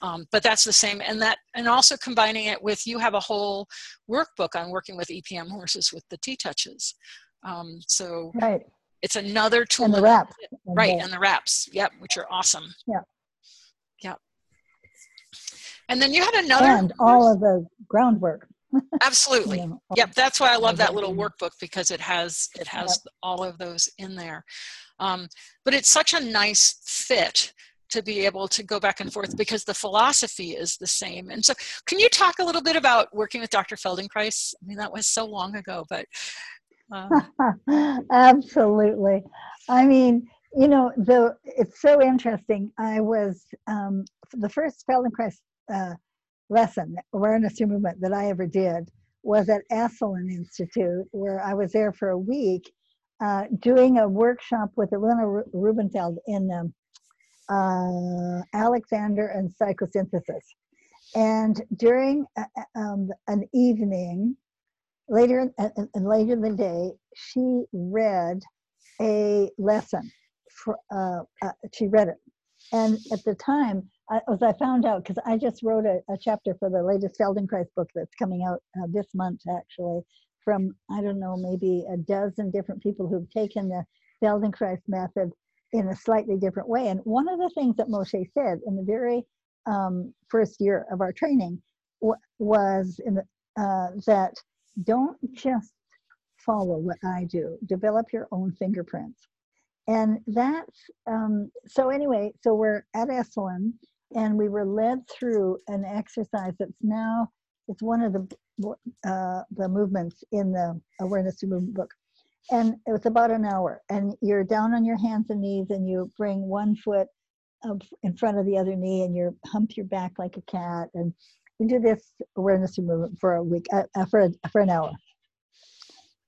Speaker 1: um, but that's the same and that and also combining it with you have a whole workbook on working with epm horses with the t-touches. Um, so
Speaker 2: right.
Speaker 1: it's another tool
Speaker 2: and the wraps
Speaker 1: right and the wraps yep which are awesome.
Speaker 2: Yeah.
Speaker 1: Yep. And then you had another
Speaker 2: and all of the groundwork
Speaker 1: absolutely you know, yep that's why i love that little workbook because it has it has yep. all of those in there um, but it's such a nice fit to be able to go back and forth because the philosophy is the same. And so, can you talk a little bit about working with Dr. Feldenkrais? I mean, that was so long ago, but.
Speaker 2: Um... Absolutely. I mean, you know, the it's so interesting. I was um, the first Feldenkrais uh, lesson, awareness movement, that I ever did was at Esalen Institute, where I was there for a week, uh, doing a workshop with Ilana Rubenfeld in um, uh, Alexander and psychosynthesis. And during uh, uh, um, an evening, later and later in the day, she read a lesson. For, uh, uh, she read it, and at the time, I, as I found out, because I just wrote a, a, chapter for the latest Feldenkrais book that's coming out uh, this month, actually, from, I don't know, maybe a dozen different people who've taken the Feldenkrais method in a slightly different way. And one of the things that Moshe said in the very um, first year of our training w- was the, uh, that don't just follow what I do, develop your own fingerprints. And that's um, so, anyway, so we're at Esalen and we were led through an exercise that's now it's one of the uh, the movements in the awareness movement book. And it was about an hour and you're down on your hands and knees and you bring one foot in front of the other knee and you hump your back like a cat and you do this awareness movement for a week uh, uh, for, a, for an hour.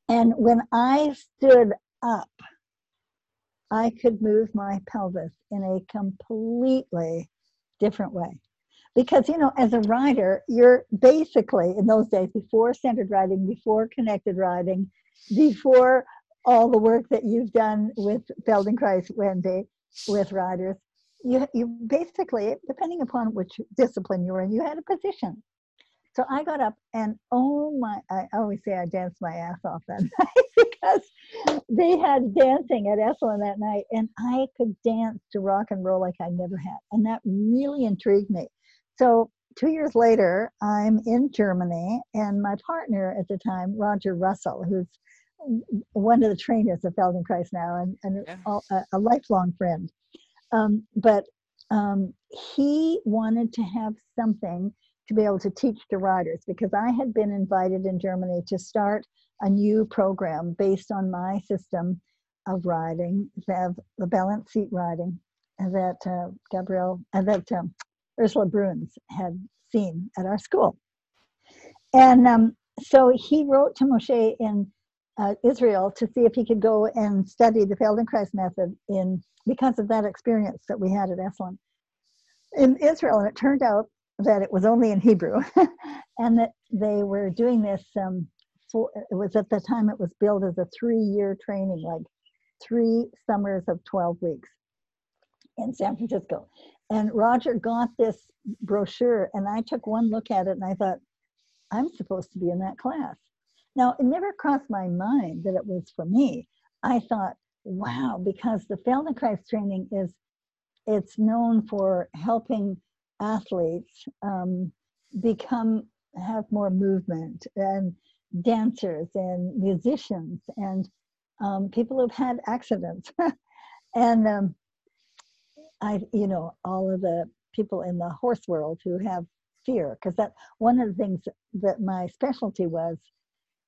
Speaker 2: And when i stood up i could move my pelvis in a completely different way. Because you know as a rider you're basically in those days before centered riding before connected riding before all the work that you've done with feldenkrais wendy with riders you, you basically depending upon which discipline you were in you had a position so i got up and oh my i always say i danced my ass off that night because they had dancing at Esalen that night and i could dance to rock and roll like i never had and that really intrigued me so two years later, I'm in Germany, and my partner at the time, Roger Russell, who's one of the trainers of Feldenkrais now and, and yeah. a, a, lifelong friend. Um, but um, he wanted to have something to be able to teach the riders because I had been invited in Germany to start a new program based on my system of riding, the, balance seat riding, that uh, Gabriele, uh, that um, Ursula Bruns had seen at our school. And um, so he wrote to Moshe in uh, Israel to see if he could go and study the Feldenkrais method in because of that experience that we had at Esalen in Israel. And it turned out that it was only in Hebrew, and that they were doing this. Um, for, it was at the time it was billed as a three-year training, like three summers of 12 weeks in San Francisco. And Roger got this brochure, and I took one look at it, and I thought, I'm supposed to be in that class. Now, it never crossed my mind that it was for me. I thought, wow, because the Feldenkrais training is, it's known for helping athletes um, become, have more movement and dancers and musicians and um, people who've had accidents. and um, I, you know, all of the people in the horse world who have fear, because that one of the things that my specialty was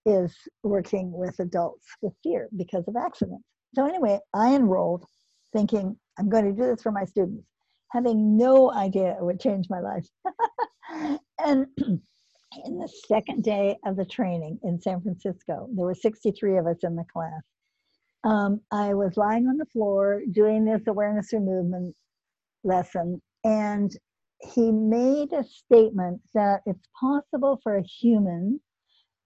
Speaker 2: is working with adults with fear because of accidents. So anyway, I enrolled thinking I'm going to do this for my students, having no idea it would change my life. and in the second day of the training in San Francisco, there were 63 of us in the class. Um, I was lying on the floor doing this awareness through movement lesson, and he made a statement that it's possible for a human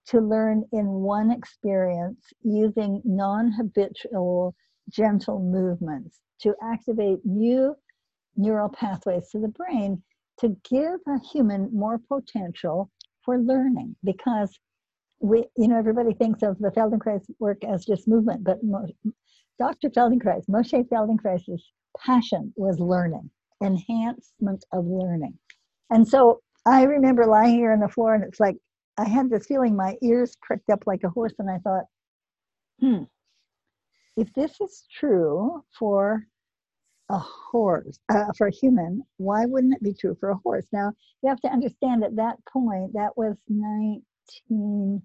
Speaker 2: to learn in one experience using non habitual, gentle movements to activate new neural pathways to the brain to give a human more potential for learning. Because we you know everybody thinks of the feldenkrais work as just movement but Mo, dr feldenkrais moshe feldenkrais's passion was learning enhancement of learning. And so i remember lying here on the floor and it's like i had this feeling my ears pricked up like a horse and i thought hmm if this is true for a horse uh, for a human why wouldn't it be true for a horse now you have to understand at that point that was 19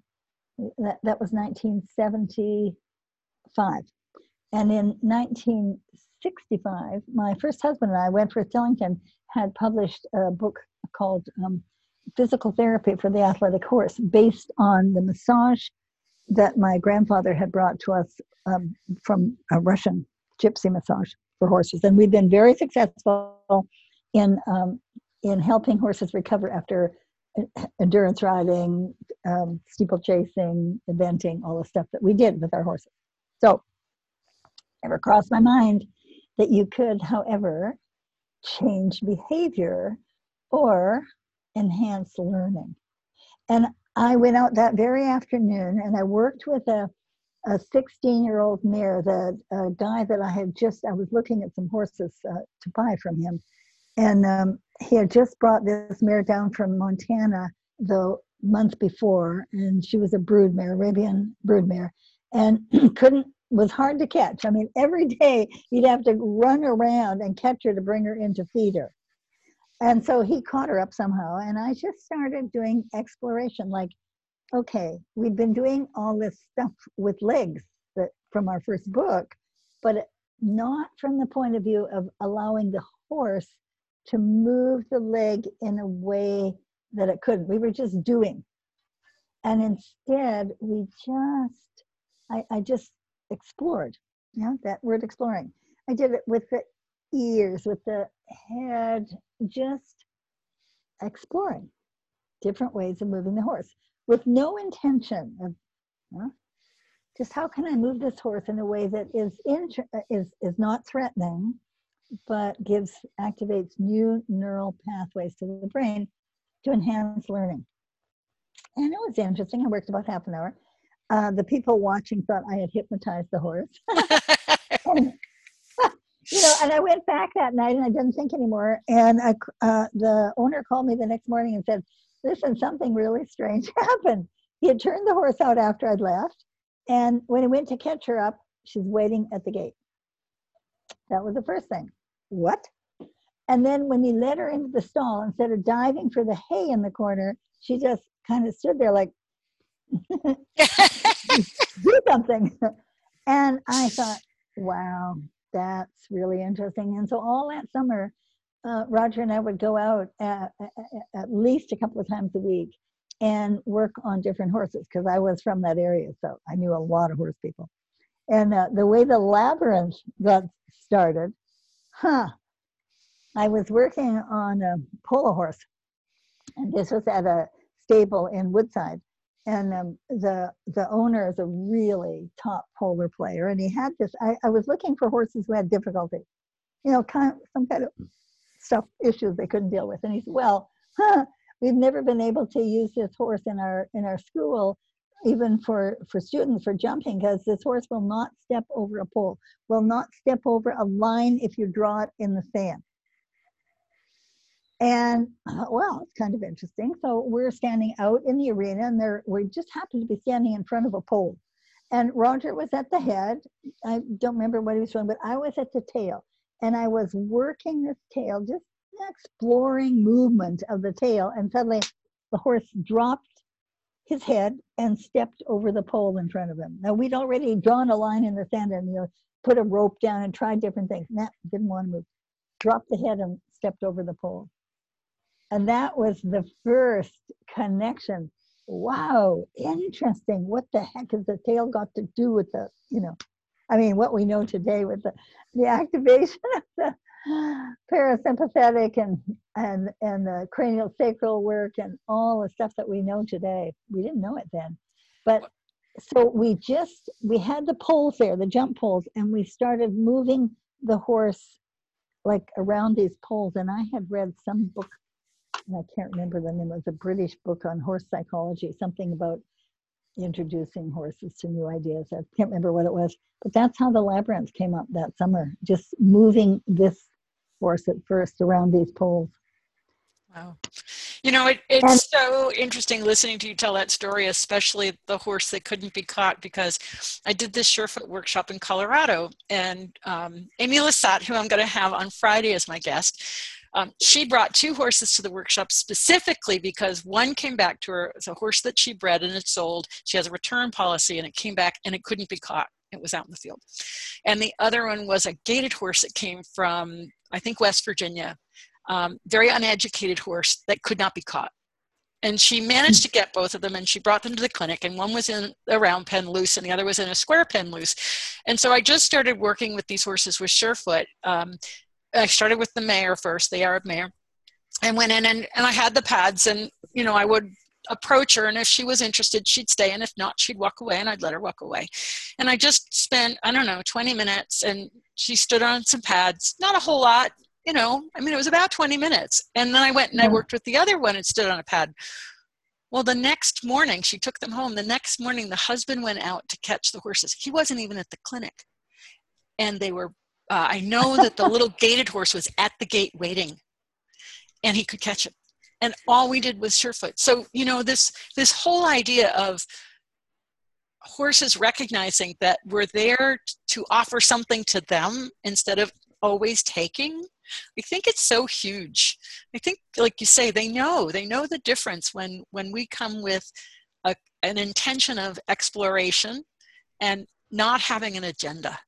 Speaker 2: that, that was 1975 and in 1965 my first husband and i went. wentworth tellington had published a book called um, physical therapy for the athletic horse based on the massage that my grandfather had brought to us um, from a russian gypsy massage for horses. And we've been very successful in, um, in helping horses recover after endurance riding, um, steeplechasing, eventing, all the stuff that we did with our horses. So, never crossed my mind that you could, however, change behavior or enhance learning. And I went out that very afternoon and I worked with a a 16 year old mare, the uh, guy that I had just, I was looking at some horses uh, to buy from him. And um, he had just brought this mare down from Montana the month before, and she was a brood mare, Arabian brood mare, and couldn't, was hard to catch. I mean, every day you'd have to run around and catch her to bring her in to feed her. And so he caught her up somehow, and I just started doing exploration, like okay, we've been doing all this stuff with legs that from our first book, but not from the point of view of allowing the horse to move the leg in a way that it couldn't. We were just doing. And instead, we just, I, I just explored. Yeah, that word exploring. I did it with the ears, with the head, just exploring different ways of moving the horse with no intention of huh, just how can I move this horse in a way that is in, is is not threatening, but gives activates new neural pathways to the brain to enhance learning. And it was interesting. I worked about half an hour. Uh, the people watching thought I had hypnotized the horse. and, you know, and I went back that night and I didn't think anymore. And I, uh, the owner called me the next morning and said, listen, something really strange happened. He had turned the horse out after I'd left. And when he went to catch her up, she's waiting at the gate. That was the first thing. What? And then when he led her into the stall, instead of diving for the hay in the corner, she just kind of stood there like, do something. and I thought, wow, that's really interesting. And so all that summer, uh, Roger and I would go out at, at, least a couple of times a week and work on different horses because I was from that area, so I knew a lot of horse people. And uh, the way the labyrinth got started, huh? I was working on a polo horse, and this was at a stable in Woodside. And um, the the owner is a really top polo player, and he had this. I, I was looking for horses who had difficulty, you know, kind of some kind of stuff issues they couldn't deal with. And he said, "Well, huh, we've never been able to use this horse in our in our school, even for for students for jumping, because this horse will not step over a pole, will not step over a line if you draw it in the sand." And uh, well, it's kind of interesting. So we're standing out in the arena, and there we just happened to be standing in front of a pole. And Roger was at the head. I don't remember what he was doing, but I was at the tail and I was working this tail, just exploring movement of the tail, and suddenly the horse dropped his head and stepped over the pole in front of him. Now we'd already drawn a line in the sand and you know put a rope down and tried different things. Nah, didn't want to move. Dropped the head and stepped over the pole. And that was the first connection. Wow, interesting. What the heck has the tail got to do with the, you know, I mean, what we know today with the, the activation of the parasympathetic and and and the cranial sacral work and all the stuff that we know today. We didn't know it then, but so we just we had the poles there, the jump poles, and we started moving the horse like around these poles. And I had read some book, and I can't remember the name. It was a British book on horse psychology, something about introducing horses to new ideas. I can't remember what it was, but that's how the labyrinth came up that summer, just moving this horse at first around these poles.
Speaker 1: Wow. You know, it, it's and, so interesting listening to you tell that story, especially the horse that couldn't be caught, because I did this Surefoot workshop in Colorado, and um, Amy Lissat, who I'm going to have on Friday as my guest, um, she brought two horses to the workshop specifically because one came back to her It's a horse that she bred and had sold. She has a return policy and it came back and it couldn't be caught. It was out in the field. And the other one was a gaited horse that came from, I think, West Virginia. Um, very uneducated horse that could not be caught. And she managed to get both of them and she brought them to the clinic. And one was in a round pen loose and the other was in a square pen loose. And so I just started working with these horses with Surefoot. Um, I started with the mare first, the Arab mare, and went in and, and I had the pads and, you know, I would approach her and if she was interested, she'd stay. And if not, she'd walk away and I'd let her walk away. And I just spent, I don't know, 20 minutes and she stood on some pads, not a whole lot, you know, I mean, it was about 20 minutes. And then I went and I mm-hmm. worked with the other one and stood on a pad. Well, the next morning, she took them home. The next morning, the husband went out to catch the horses. He wasn't even at the clinic. And they were uh, I know that the little gaited horse was at the gate waiting, and he could catch it. And all we did was surefoot. So you know this this whole idea of horses recognizing that we're there to offer something to them instead of always taking i think it's so huge i think like you say they know they know the difference when when we come with a, an intention of exploration and not having an agenda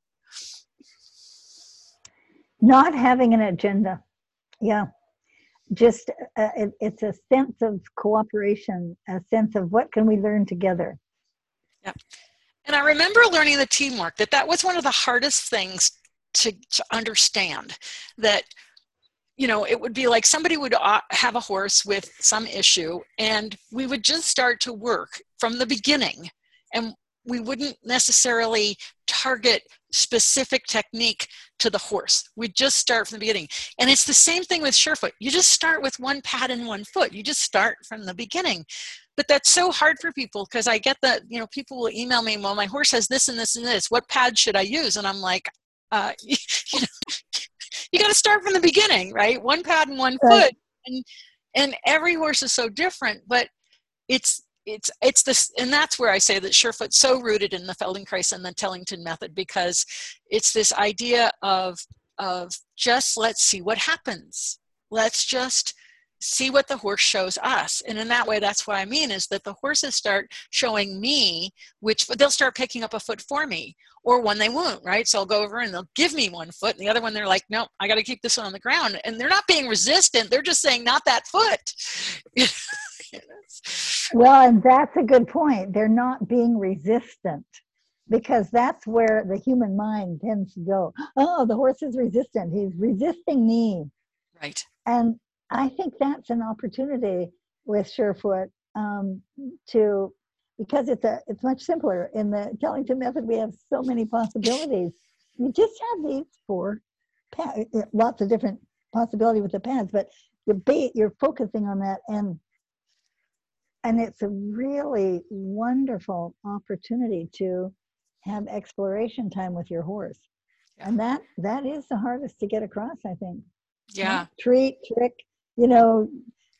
Speaker 2: not having an agenda. Yeah. Just uh, it, it's a sense of cooperation a sense of what can we learn together.
Speaker 1: Yeah. And i remember learning the teamwork that that was one of the hardest things to, to understand that you know it would be like somebody would uh, have a horse with some issue and we would just start to work from the beginning and we wouldn't necessarily target specific technique to the horse. We just start from the beginning. And it's the same thing with Surefoot. You just start with one pad and one foot. You just start from the beginning. But that's so hard for people because I get that, you know, people will email me, well, my horse has this and this and this. What pad should I use? And I'm like, uh, you, know, you got to start from the beginning, right? One pad and one right. foot. And, and every horse is so different, but it's it's it's this and that's where i say that surefoot's so rooted in the feldenkrais and the tellington method because it's this idea of of just let's see what happens. Let's just see what the horse shows us. And in that way that's what i mean is that the horses start showing me which they'll start picking up a foot for me or one they won't right? So i'll go over and they'll give me one foot and the other one they're like no i got to keep this one on the ground. And they're not being resistant they're just saying not that foot.
Speaker 2: Well and that's a good point. They're not being resistant because that's where the human mind tends to go oh the horse is resistant. He's resisting me.
Speaker 1: Right.
Speaker 2: And I think that's an opportunity with Surefoot um, to because it's a it's much simpler in the Tellington method. We have so many possibilities. You just have these four, pads, uh, lots of different possibility with the pads, but you're ba- you're focusing on that and and it's a really wonderful opportunity to have exploration time with your horse yeah. and that that is the hardest to get across i think
Speaker 1: yeah
Speaker 2: treat trick you know,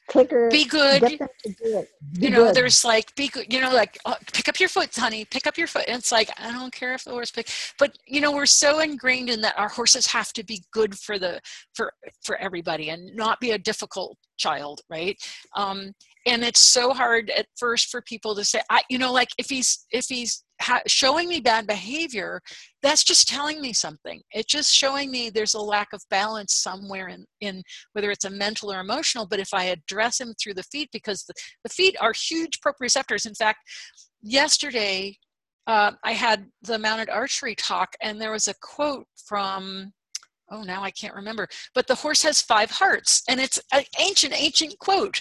Speaker 2: clicker.
Speaker 1: Be good. Be you know, good. there's like be good. You know, like oh, pick up your foot, honey. Pick up your foot. And it's like I don't care if the horse pick, but you know, we're so ingrained in that our horses have to be good for the for for everybody and not be a difficult child, right? Um, and it's so hard at first for people to say, I, you know, like if he's if he's ha- showing me bad behavior, that's just telling me something. It's just showing me there's a lack of balance somewhere in, in whether it's a mental or emotional. But if I address him through the feet, because the, the feet are huge proprioceptors. In fact, yesterday uh, I had the mounted archery talk, and there was a quote from oh now i can't remember but the horse has five hearts and it's an ancient ancient quote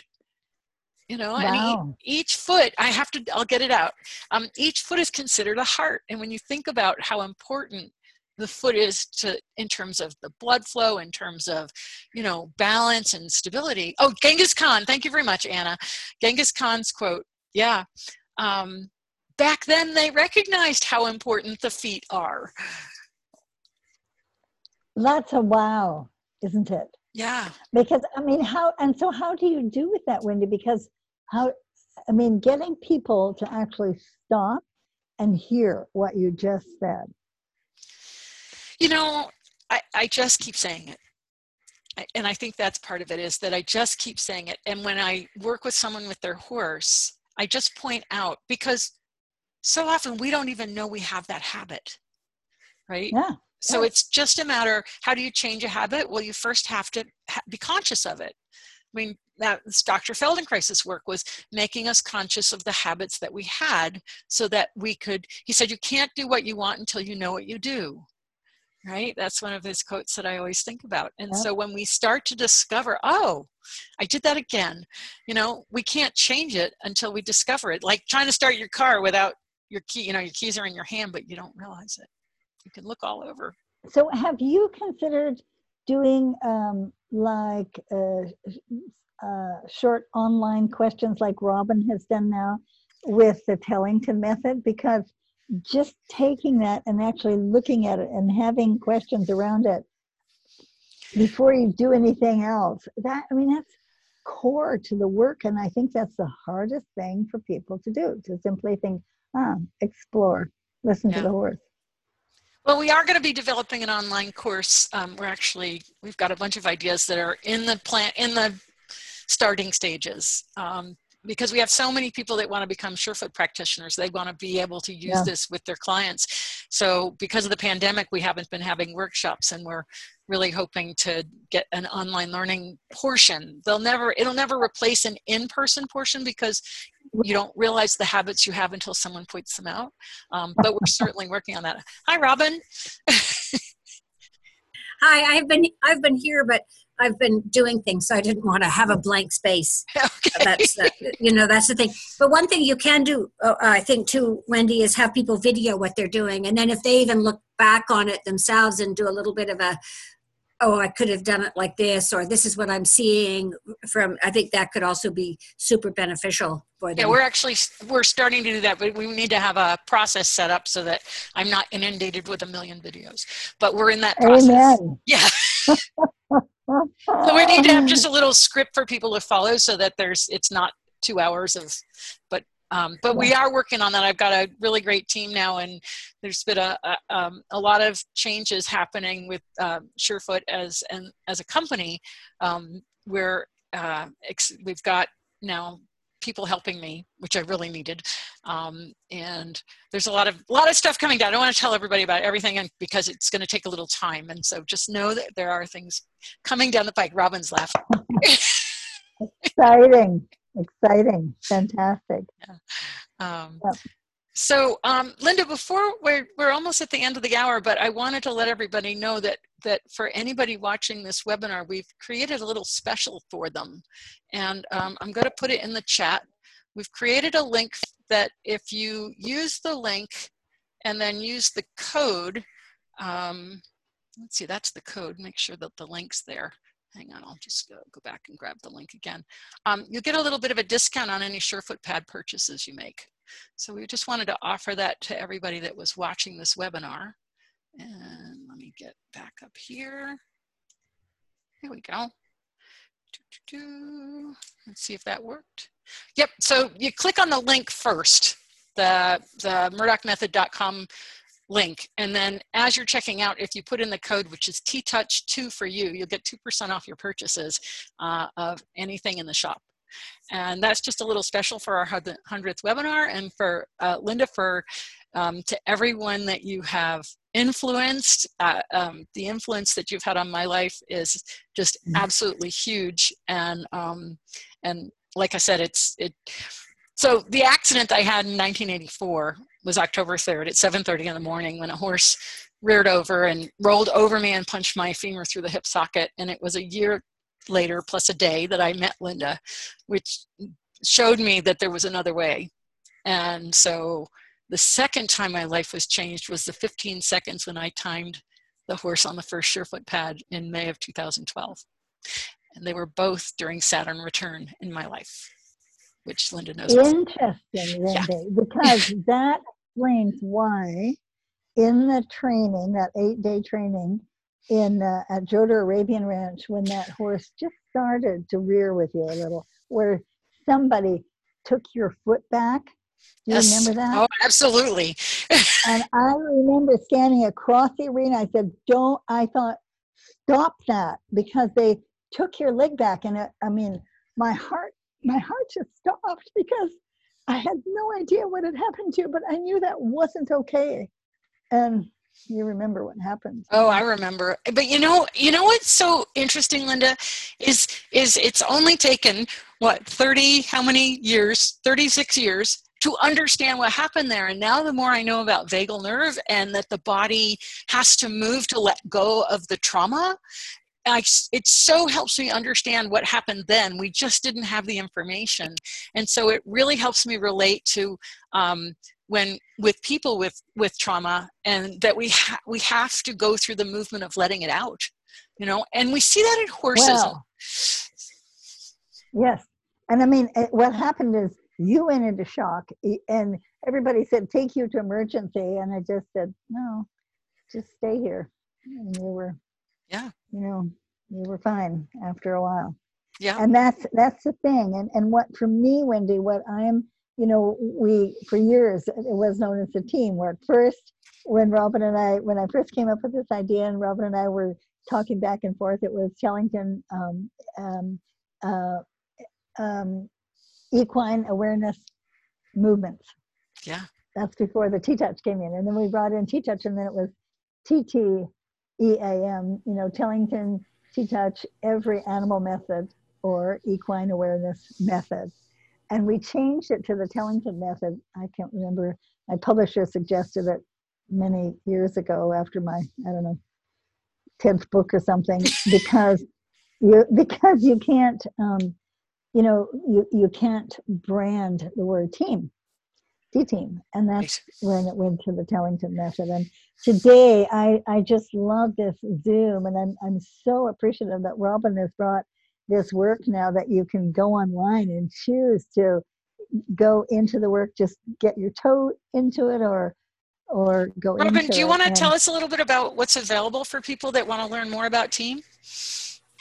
Speaker 1: you know wow. and each foot i have to i'll get it out. Um, each foot is considered a heart and when you think about how important the foot is to in terms of the blood flow in terms of you know balance and stability. Oh genghis khan thank you very much anna. Genghis khan's quote yeah um, back then they recognized how important the feet are.
Speaker 2: That's a wow isn't it
Speaker 1: yeah.
Speaker 2: Because i mean how and so how do you do with that wendy? Because how i mean getting people to actually stop and hear what you just said.
Speaker 1: You know i, I just keep saying it. And i think that's part of it is that i just keep saying it. And when i work with someone with their horse i just point out because so often we don't even know we have that habit right?
Speaker 2: Yeah
Speaker 1: so it's just a matter how do you change a habit well you first have to ha- be conscious of it I mean, that's Dr. Feldenkrais's work was making us conscious of the habits that we had so that we could, he said, you can't do what you want until you know what you do. Right? That's one of his quotes that I always think about. And yep. so when we start to discover, oh, I did that again, you know, we can't change it until we discover it. Like trying to start your car without your key, you know, your keys are in your hand, but you don't realize it. You can look all over.
Speaker 2: So have you considered doing um, like uh, uh, short online questions like Robin has done now with the Tellington method because just taking that and actually looking at it and having questions around it before you do anything else that i mean that's core to the work and i think that's the hardest thing for people to do to simply think ah explore listen yeah. to the horse
Speaker 1: well, we are going to be developing an online course. Um, we're actually we've got a bunch of ideas that are in the plan in the starting stages um, because we have so many people that want to become surefoot practitioners they want to be able to use yeah. this with their clients. So because of the pandemic we haven't been having workshops and we're really hoping to get an online learning portion. They'll never it'll never replace an in-person portion because you don't realize the habits you have until someone points them out. Um, but we're certainly working on that. Hi robin.
Speaker 3: Hi i've been i've been here but I've been doing things, so I didn't want to have a blank space.
Speaker 1: Okay.
Speaker 3: That's the, you know that's the thing. But one thing you can do, uh, I think, too, Wendy, is have people video what they're doing, and then if they even look back on it themselves and do a little bit of a, oh, I could have done it like this, or this is what I'm seeing from. I think that could also be super beneficial for them.
Speaker 1: Yeah, we're actually we're starting to do that, but we need to have a process set up so that I'm not inundated with a million videos. But we're in that process.
Speaker 2: Amen.
Speaker 1: Yeah. so we need to have just a little script for people to follow so that there's it's not two hours of but um, but we are working on that i've got a really great team now and there's been a, a, um, a lot of changes happening with um, surefoot as and as a company um, where uh, ex- we've got now people helping me, which I really needed. Um, and there's a lot of a lot of stuff coming down. I don't want to tell everybody about everything because it's going to take a little time. And so just know that there are things coming down the pike. Robin's laughing.
Speaker 2: exciting, exciting, fantastic.
Speaker 1: Yeah. Um, yeah. So, um, Linda, before we're we're almost at the end of the hour, but I wanted to let everybody know that that for anybody watching this webinar, we've created a little special for them, and um, I'm going to put it in the chat. We've created a link that if you use the link and then use the code, um, let's see, that's the code. Make sure that the link's there. Hang on, I'll just go, go back and grab the link again. Um, you'll get a little bit of a discount on any Surefoot pad purchases you make. So we just wanted to offer that to everybody that was watching this webinar. And let me get back up here. Here we go. Let's see if that worked. Yep, so you click on the link first, the, the murdochmethod.com link. And then as you're checking out, if you put in the code, which is T-Touch2 for you, you'll get 2% off your purchases uh, of anything in the shop. And that's just a little special for our 100th webinar and for uh, Linda for um, to everyone that you have influenced. Uh, um, the influence that you've had on my life is just mm-hmm. absolutely huge. And um, and like I said, it's it. So the accident I had in 1984 was October 3rd at 7:30 in the morning when a horse reared over and rolled over me and punched my femur through the hip socket. And it was a year later plus a day that I met Linda, which showed me that there was another way. And so the second time my life was changed was the 15 seconds when I timed the horse on the first Surefoot pad in May of 2012. And they were both during Saturn return in my life, which Linda knows.
Speaker 2: Interesting, Linda, yeah. because that explains why in the training, that eight day training, in uh, at Joder Arabian Ranch when that horse just started to rear with you a little, where somebody took your foot back. Do you yes. remember that?
Speaker 1: Oh, absolutely.
Speaker 2: and I remember standing across the arena. I said, "Don't!" I thought, "Stop that!" Because they took your leg back, and it, I mean, my heart, my heart just stopped because I had no idea what had happened to you, but I knew that wasn't okay. And you remember what happened.
Speaker 1: Oh i remember. But you know you know what's so interesting linda is is it's only taken what 30 how many years 36 years to understand what happened there. And now the more i know about vagal nerve and that the body has to move to let go of the trauma I, it so helps me understand what happened then. We just didn't have the information. And so it really helps me relate to um, when with people with with trauma and that we ha- we have to go through the movement of letting it out you know and we see that in horses well,
Speaker 2: yes and i mean what happened is you went into shock and everybody said take you to emergency and i just said no just stay here and you were
Speaker 1: yeah
Speaker 2: you know you were fine after a while
Speaker 1: yeah
Speaker 2: and that's that's the thing and and what for me wendy what i'm you know, we for years it was known as a teamwork. First, when Robin and I, when I first came up with this idea, and Robin and I were talking back and forth, it was Tellington um, um, uh, um, equine awareness movements.
Speaker 1: Yeah,
Speaker 2: that's before the T-touch came in, and then we brought in T-touch, and then it was TT EAM. You know, Tellington T-touch every animal method or equine awareness method and we changed it to the Tellington method. I can't remember. My publisher suggested it many years ago after my I don't know tenth book or something because you because you can't um, you know you you can't brand the word team T team and that's when it went to the Tellington method and today I I just love this Zoom and I'm I'm so appreciative that Robin has brought this work now that you can go online and choose to go into the work just get your toe into it or or go
Speaker 1: Robin,
Speaker 2: into
Speaker 1: do you want to tell us a little bit about what's available for people that want to learn more about team?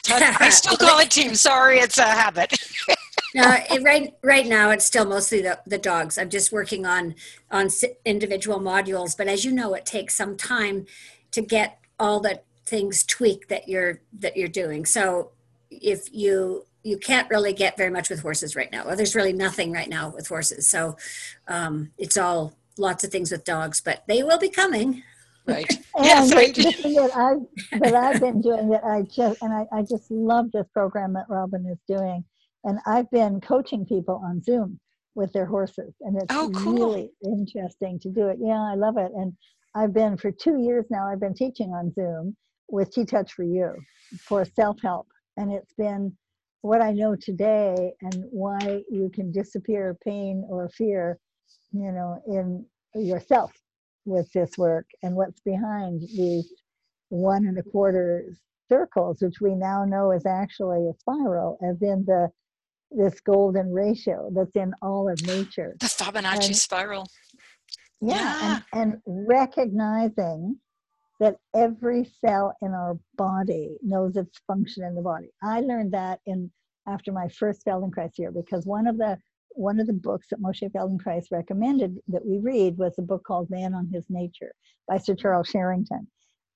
Speaker 1: I still call it team. Sorry it's a habit
Speaker 3: no, it, right right now it's still mostly the, the dogs. I'm just working on on individual modules, but as you know, it takes some time to get all the things tweaked that you're that you're doing. So if you you can't really get very much with horses right now. Well, there's really nothing right now with horses. So um, it's all lots of things with dogs, but they will be coming.
Speaker 1: Right.
Speaker 2: And
Speaker 1: yes,
Speaker 2: the,
Speaker 1: I
Speaker 2: the
Speaker 1: do.
Speaker 2: thing that I've that I've been doing that I just and I, I just love this program that Robin is doing. And I've been coaching people on Zoom with their horses. And it's
Speaker 1: Oh, cool.
Speaker 2: really interesting to do it. Yeah, I love it. And I've been for two years now, I've been teaching on Zoom with T Touch for You for self-help. And it's been what I know today and why you can disappear pain or fear, you know, in yourself with this work and what's behind these one and a quarter circles, which we now know is actually a spiral, as in the this golden ratio that's in all of nature.
Speaker 1: The Fibonacci
Speaker 2: And-
Speaker 1: spiral.
Speaker 2: Yeah, and, and recognizing that every cell in our body knows its function in the body. I learned that in after my first Feldenkrais year because one of the one of the books that Moshe Feldenkrais recommended that we read was a book called Man on His Nature by Sir Charles Sherrington.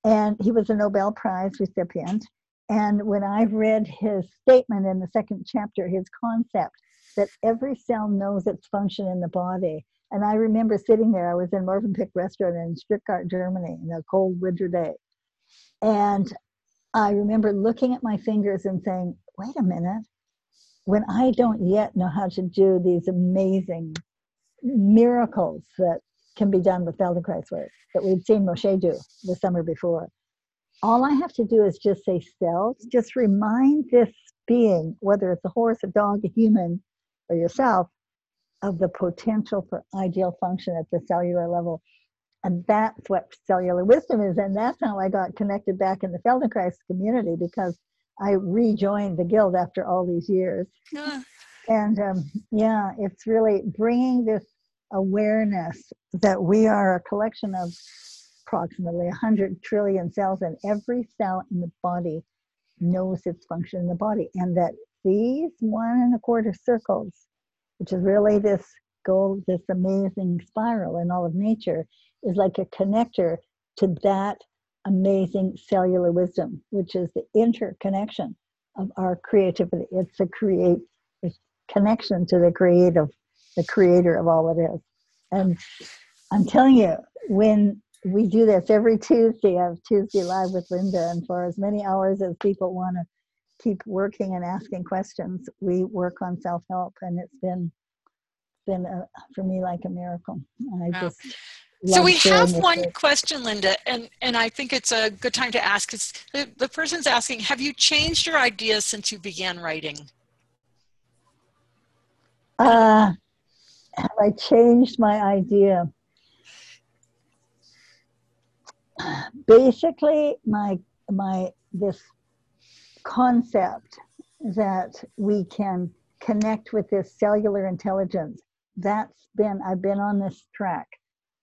Speaker 2: And he was a Nobel Prize recipient. And when I read his statement in the second chapter, his concept that every cell knows its function in the body. And I remember sitting there, I was in Mövenpick restaurant in Stuttgart, Germany, in a cold winter day. And I remember looking at my fingers and saying, wait a minute, when I don't yet know how to do these amazing miracles that can be done with Feldenkrais work that we'd seen Moshe do the summer before, all I have to do is just say cells, just remind this being, whether it's a horse, a dog, a human, or yourself, of the potential for ideal function at the cellular level. And that's what cellular wisdom is. And that's how I got connected back in the Feldenkrais community because I rejoined the guild after all these years.
Speaker 1: Yeah.
Speaker 2: And um, yeah, it's really bringing this awareness that we are a collection of approximately 100 trillion cells, and every cell in the body knows its function in the body. And that these one and a quarter circles, which is really this gold, this amazing spiral in all of nature, is like a connector to that amazing cellular wisdom, which is the interconnection of our creativity. It's a create a connection to the creative, the creator of all it is. And I'm telling you, when we do this every Tuesday, I have Tuesday Live with Linda, and for as many hours as people want to keep working and asking questions, we work on self-help, and it's been been a, for me like a miracle. I
Speaker 1: Wow.
Speaker 2: just
Speaker 1: So we have one
Speaker 2: with-
Speaker 1: question, Linda, and, and I think it's a good time to ask. It's, the, the person's asking, have you changed your ideas since you began writing?
Speaker 2: Uh, have I changed my idea? Basically, my my this concept that we can connect with this cellular intelligence. That's been I've been on this track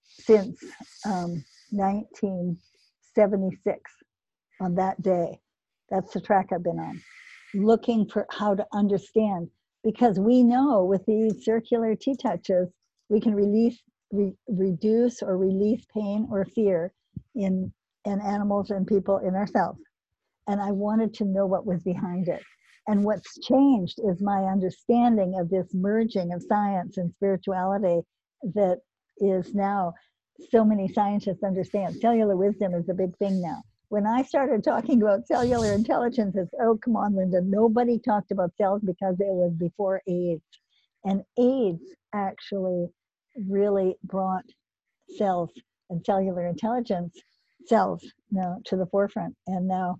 Speaker 2: since um, 1976. On that day, that's the track I've been on, looking for how to understand because we know with these circular T touches, we can release, re, reduce or release pain or fear in, in animals and people in ourselves. And I wanted to know what was behind it. And what's changed is my understanding of this merging of science and spirituality that is now so many scientists understand. Cellular wisdom is a big thing now. When I started talking about cellular intelligence, it's, oh, come on, Linda, nobody talked about cells because it was before AIDS. And AIDS actually really brought cells and cellular intelligence cells now to the forefront. And now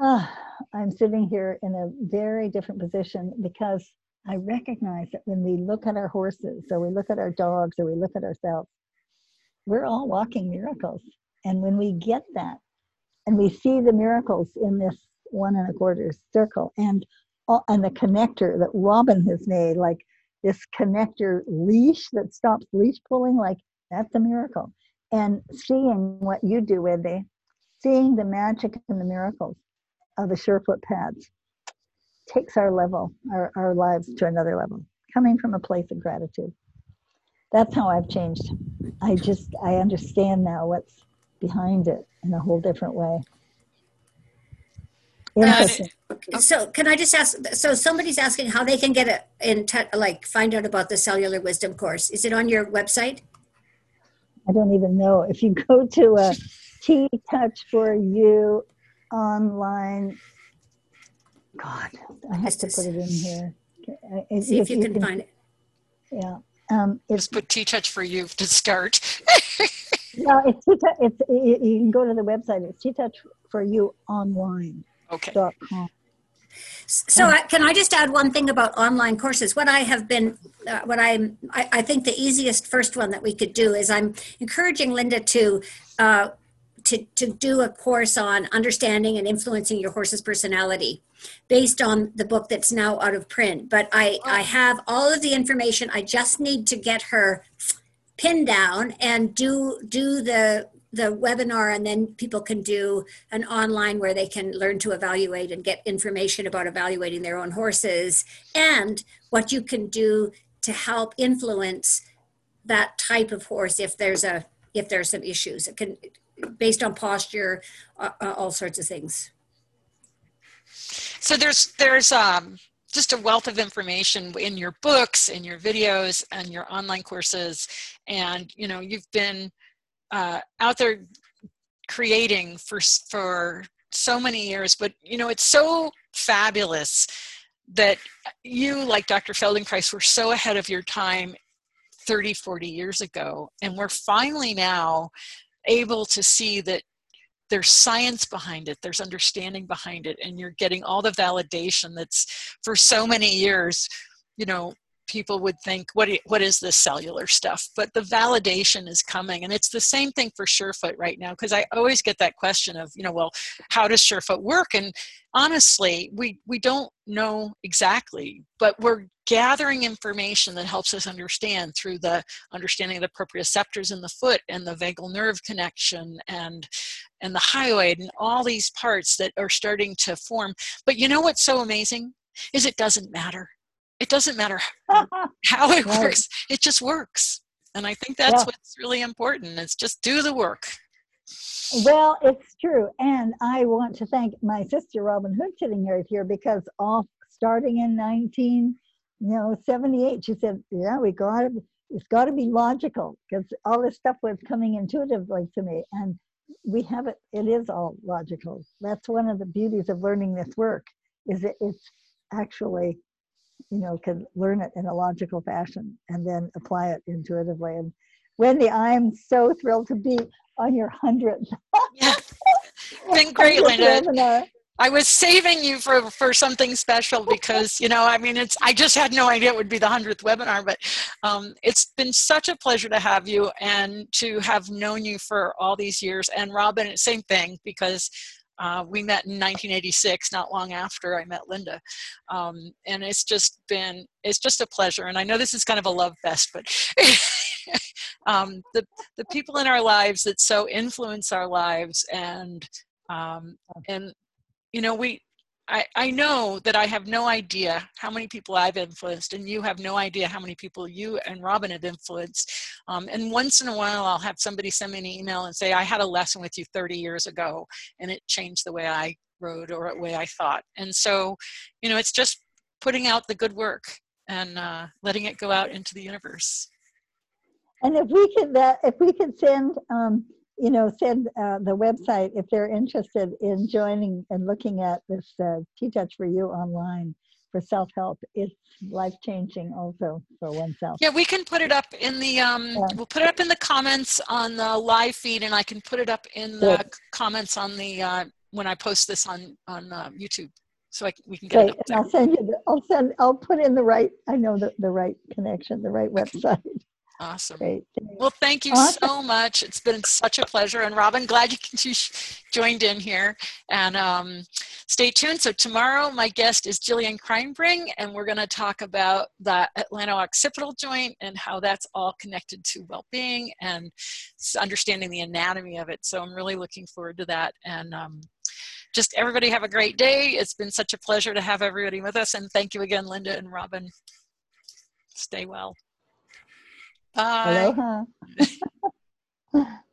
Speaker 2: ah, I'm sitting here in a very different position because I recognize that when we look at our horses, or we look at our dogs, or we look at ourselves, we're all walking miracles. And when we get that, and we see the miracles in this one and a quarter circle, and and the connector that Robyn has made, like this connector leash that stops leash pulling, like that's a miracle. And seeing what you do, Wendy, seeing the magic and the miracles of the Surefoot pads takes our level, our, our lives to another level, coming from a place of gratitude. That's how I've changed. I just, I understand now what's behind it in a whole different way. Uh, Interesting.
Speaker 3: So can I just ask, so somebody's asking how they can get it in, touch, like, find out about the cellular wisdom course. Is it on your website?
Speaker 2: I don't even know. If you go to a T Touch for You online, God, I have to put it in here. Uh,
Speaker 3: See if you can find it.
Speaker 2: Yeah. Um, it's
Speaker 1: Just put T-Touch for you to start.
Speaker 2: no, it's T-Touch. It's you you can go to the website. It's T Touch for You online
Speaker 1: Okay.
Speaker 2: dot com.
Speaker 3: So I, can I just add one thing about online courses? What I have been, uh, what I'm, I, I think the easiest first one that we could do is I'm encouraging Linda to, uh, to, to do a course on understanding and influencing your horse's personality based on the book that's now out of print. But I, I have all of the information. I just need to get her pinned down and do, do the, the webinar and then people can do an online where they can learn to evaluate and get information about evaluating their own horses and what you can do to help influence that type of horse if there's a if there's some issues. It can based on posture uh, all sorts of things.
Speaker 1: So there's there's um, just a wealth of information in your books, in your videos, and your online courses, and you know you've been uh, out there creating for for so many years. But you know it's so fabulous that you, like Dr. Feldenkrais, were so ahead of your time 30, 40 years ago, and we're finally now able to see that there's science behind it there's understanding behind it and you're getting all the validation that's for so many years you know people would think what i- what is this cellular stuff but the validation is coming and it's the same thing for surefoot right now because i always get that question of you know well how does surefoot work and honestly we we don't know exactly but we're gathering information that helps us understand through the understanding of the proprioceptors in the foot and the vagal nerve connection and and the hyoid and all these parts that are starting to form. But you know what's so amazing is it doesn't matter. It doesn't matter how it
Speaker 2: Right.
Speaker 1: works. It just works. And I think that's
Speaker 2: Yeah.
Speaker 1: what's really important. Is just do the work.
Speaker 2: Well, it's true. And I want to thank my sister Robyn Hood sitting right here because all starting in 19, you know, 78, she said, yeah, we got to, it's got to be logical because all this stuff was coming intuitively to me. And we have it, it is all logical. That's one of the beauties of learning this work is that it's actually, you know, can learn it in a logical fashion and then apply it intuitively. And Wendy, I'm so thrilled to be on your 100th
Speaker 1: Yeah. Been great, Linda. I was saving you for for something special because you know I mean it's I just had no idea it would be the hundredth webinar, but um, it's been such a pleasure to have you and to have known you for all these years. And Robyn, same thing because uh, we met in 1986, not long after I met Linda, um, and it's just been it's just a pleasure. And I know this is kind of a love fest, but. um, the the people in our lives that so influence our lives and um, and you know we I, I know that I have no idea how many people I've influenced, and you have no idea how many people you and Robyn have influenced. Um, and once in a while, I'll have somebody send me an email and say, I had a lesson with you 30 years ago, and it changed the way I rode or the way I thought. And so, you know, it's just putting out the good work and uh, letting it go out into the universe.
Speaker 2: And if we can, that if we could send, um, you know, send uh, the website if they're interested in joining and looking at this uh, T-Touch for You online for self-help, it's life-changing also for oneself.
Speaker 1: Yeah, we can put it up in the um
Speaker 2: Yeah.
Speaker 1: we'll put it up in the comments on the live feed and I can put it up in the
Speaker 2: Good.
Speaker 1: comments on the uh when I post this on on uh, YouTube. So I, we can get
Speaker 2: Great,
Speaker 1: it up
Speaker 2: and
Speaker 1: there.
Speaker 2: I'll send you. The, I'll send. I'll put in the right. I know the the right connection, the right website.
Speaker 1: Awesome.
Speaker 2: Great.
Speaker 1: Well, thank you
Speaker 2: Awesome.
Speaker 1: so much. It's been such a pleasure. And Robyn, glad you, you joined in here. And um, stay tuned. So tomorrow, my guest is Jillian Kreinbring, and we're going to talk about the Atlanto-occipital joint and how that's all connected to well-being and understanding the anatomy of it. So I'm really looking forward to that. And um, just everybody have a great day. It's been such a pleasure to have everybody with us. And thank you again, Linda and Robyn. Stay well. Bye.
Speaker 2: Aloha.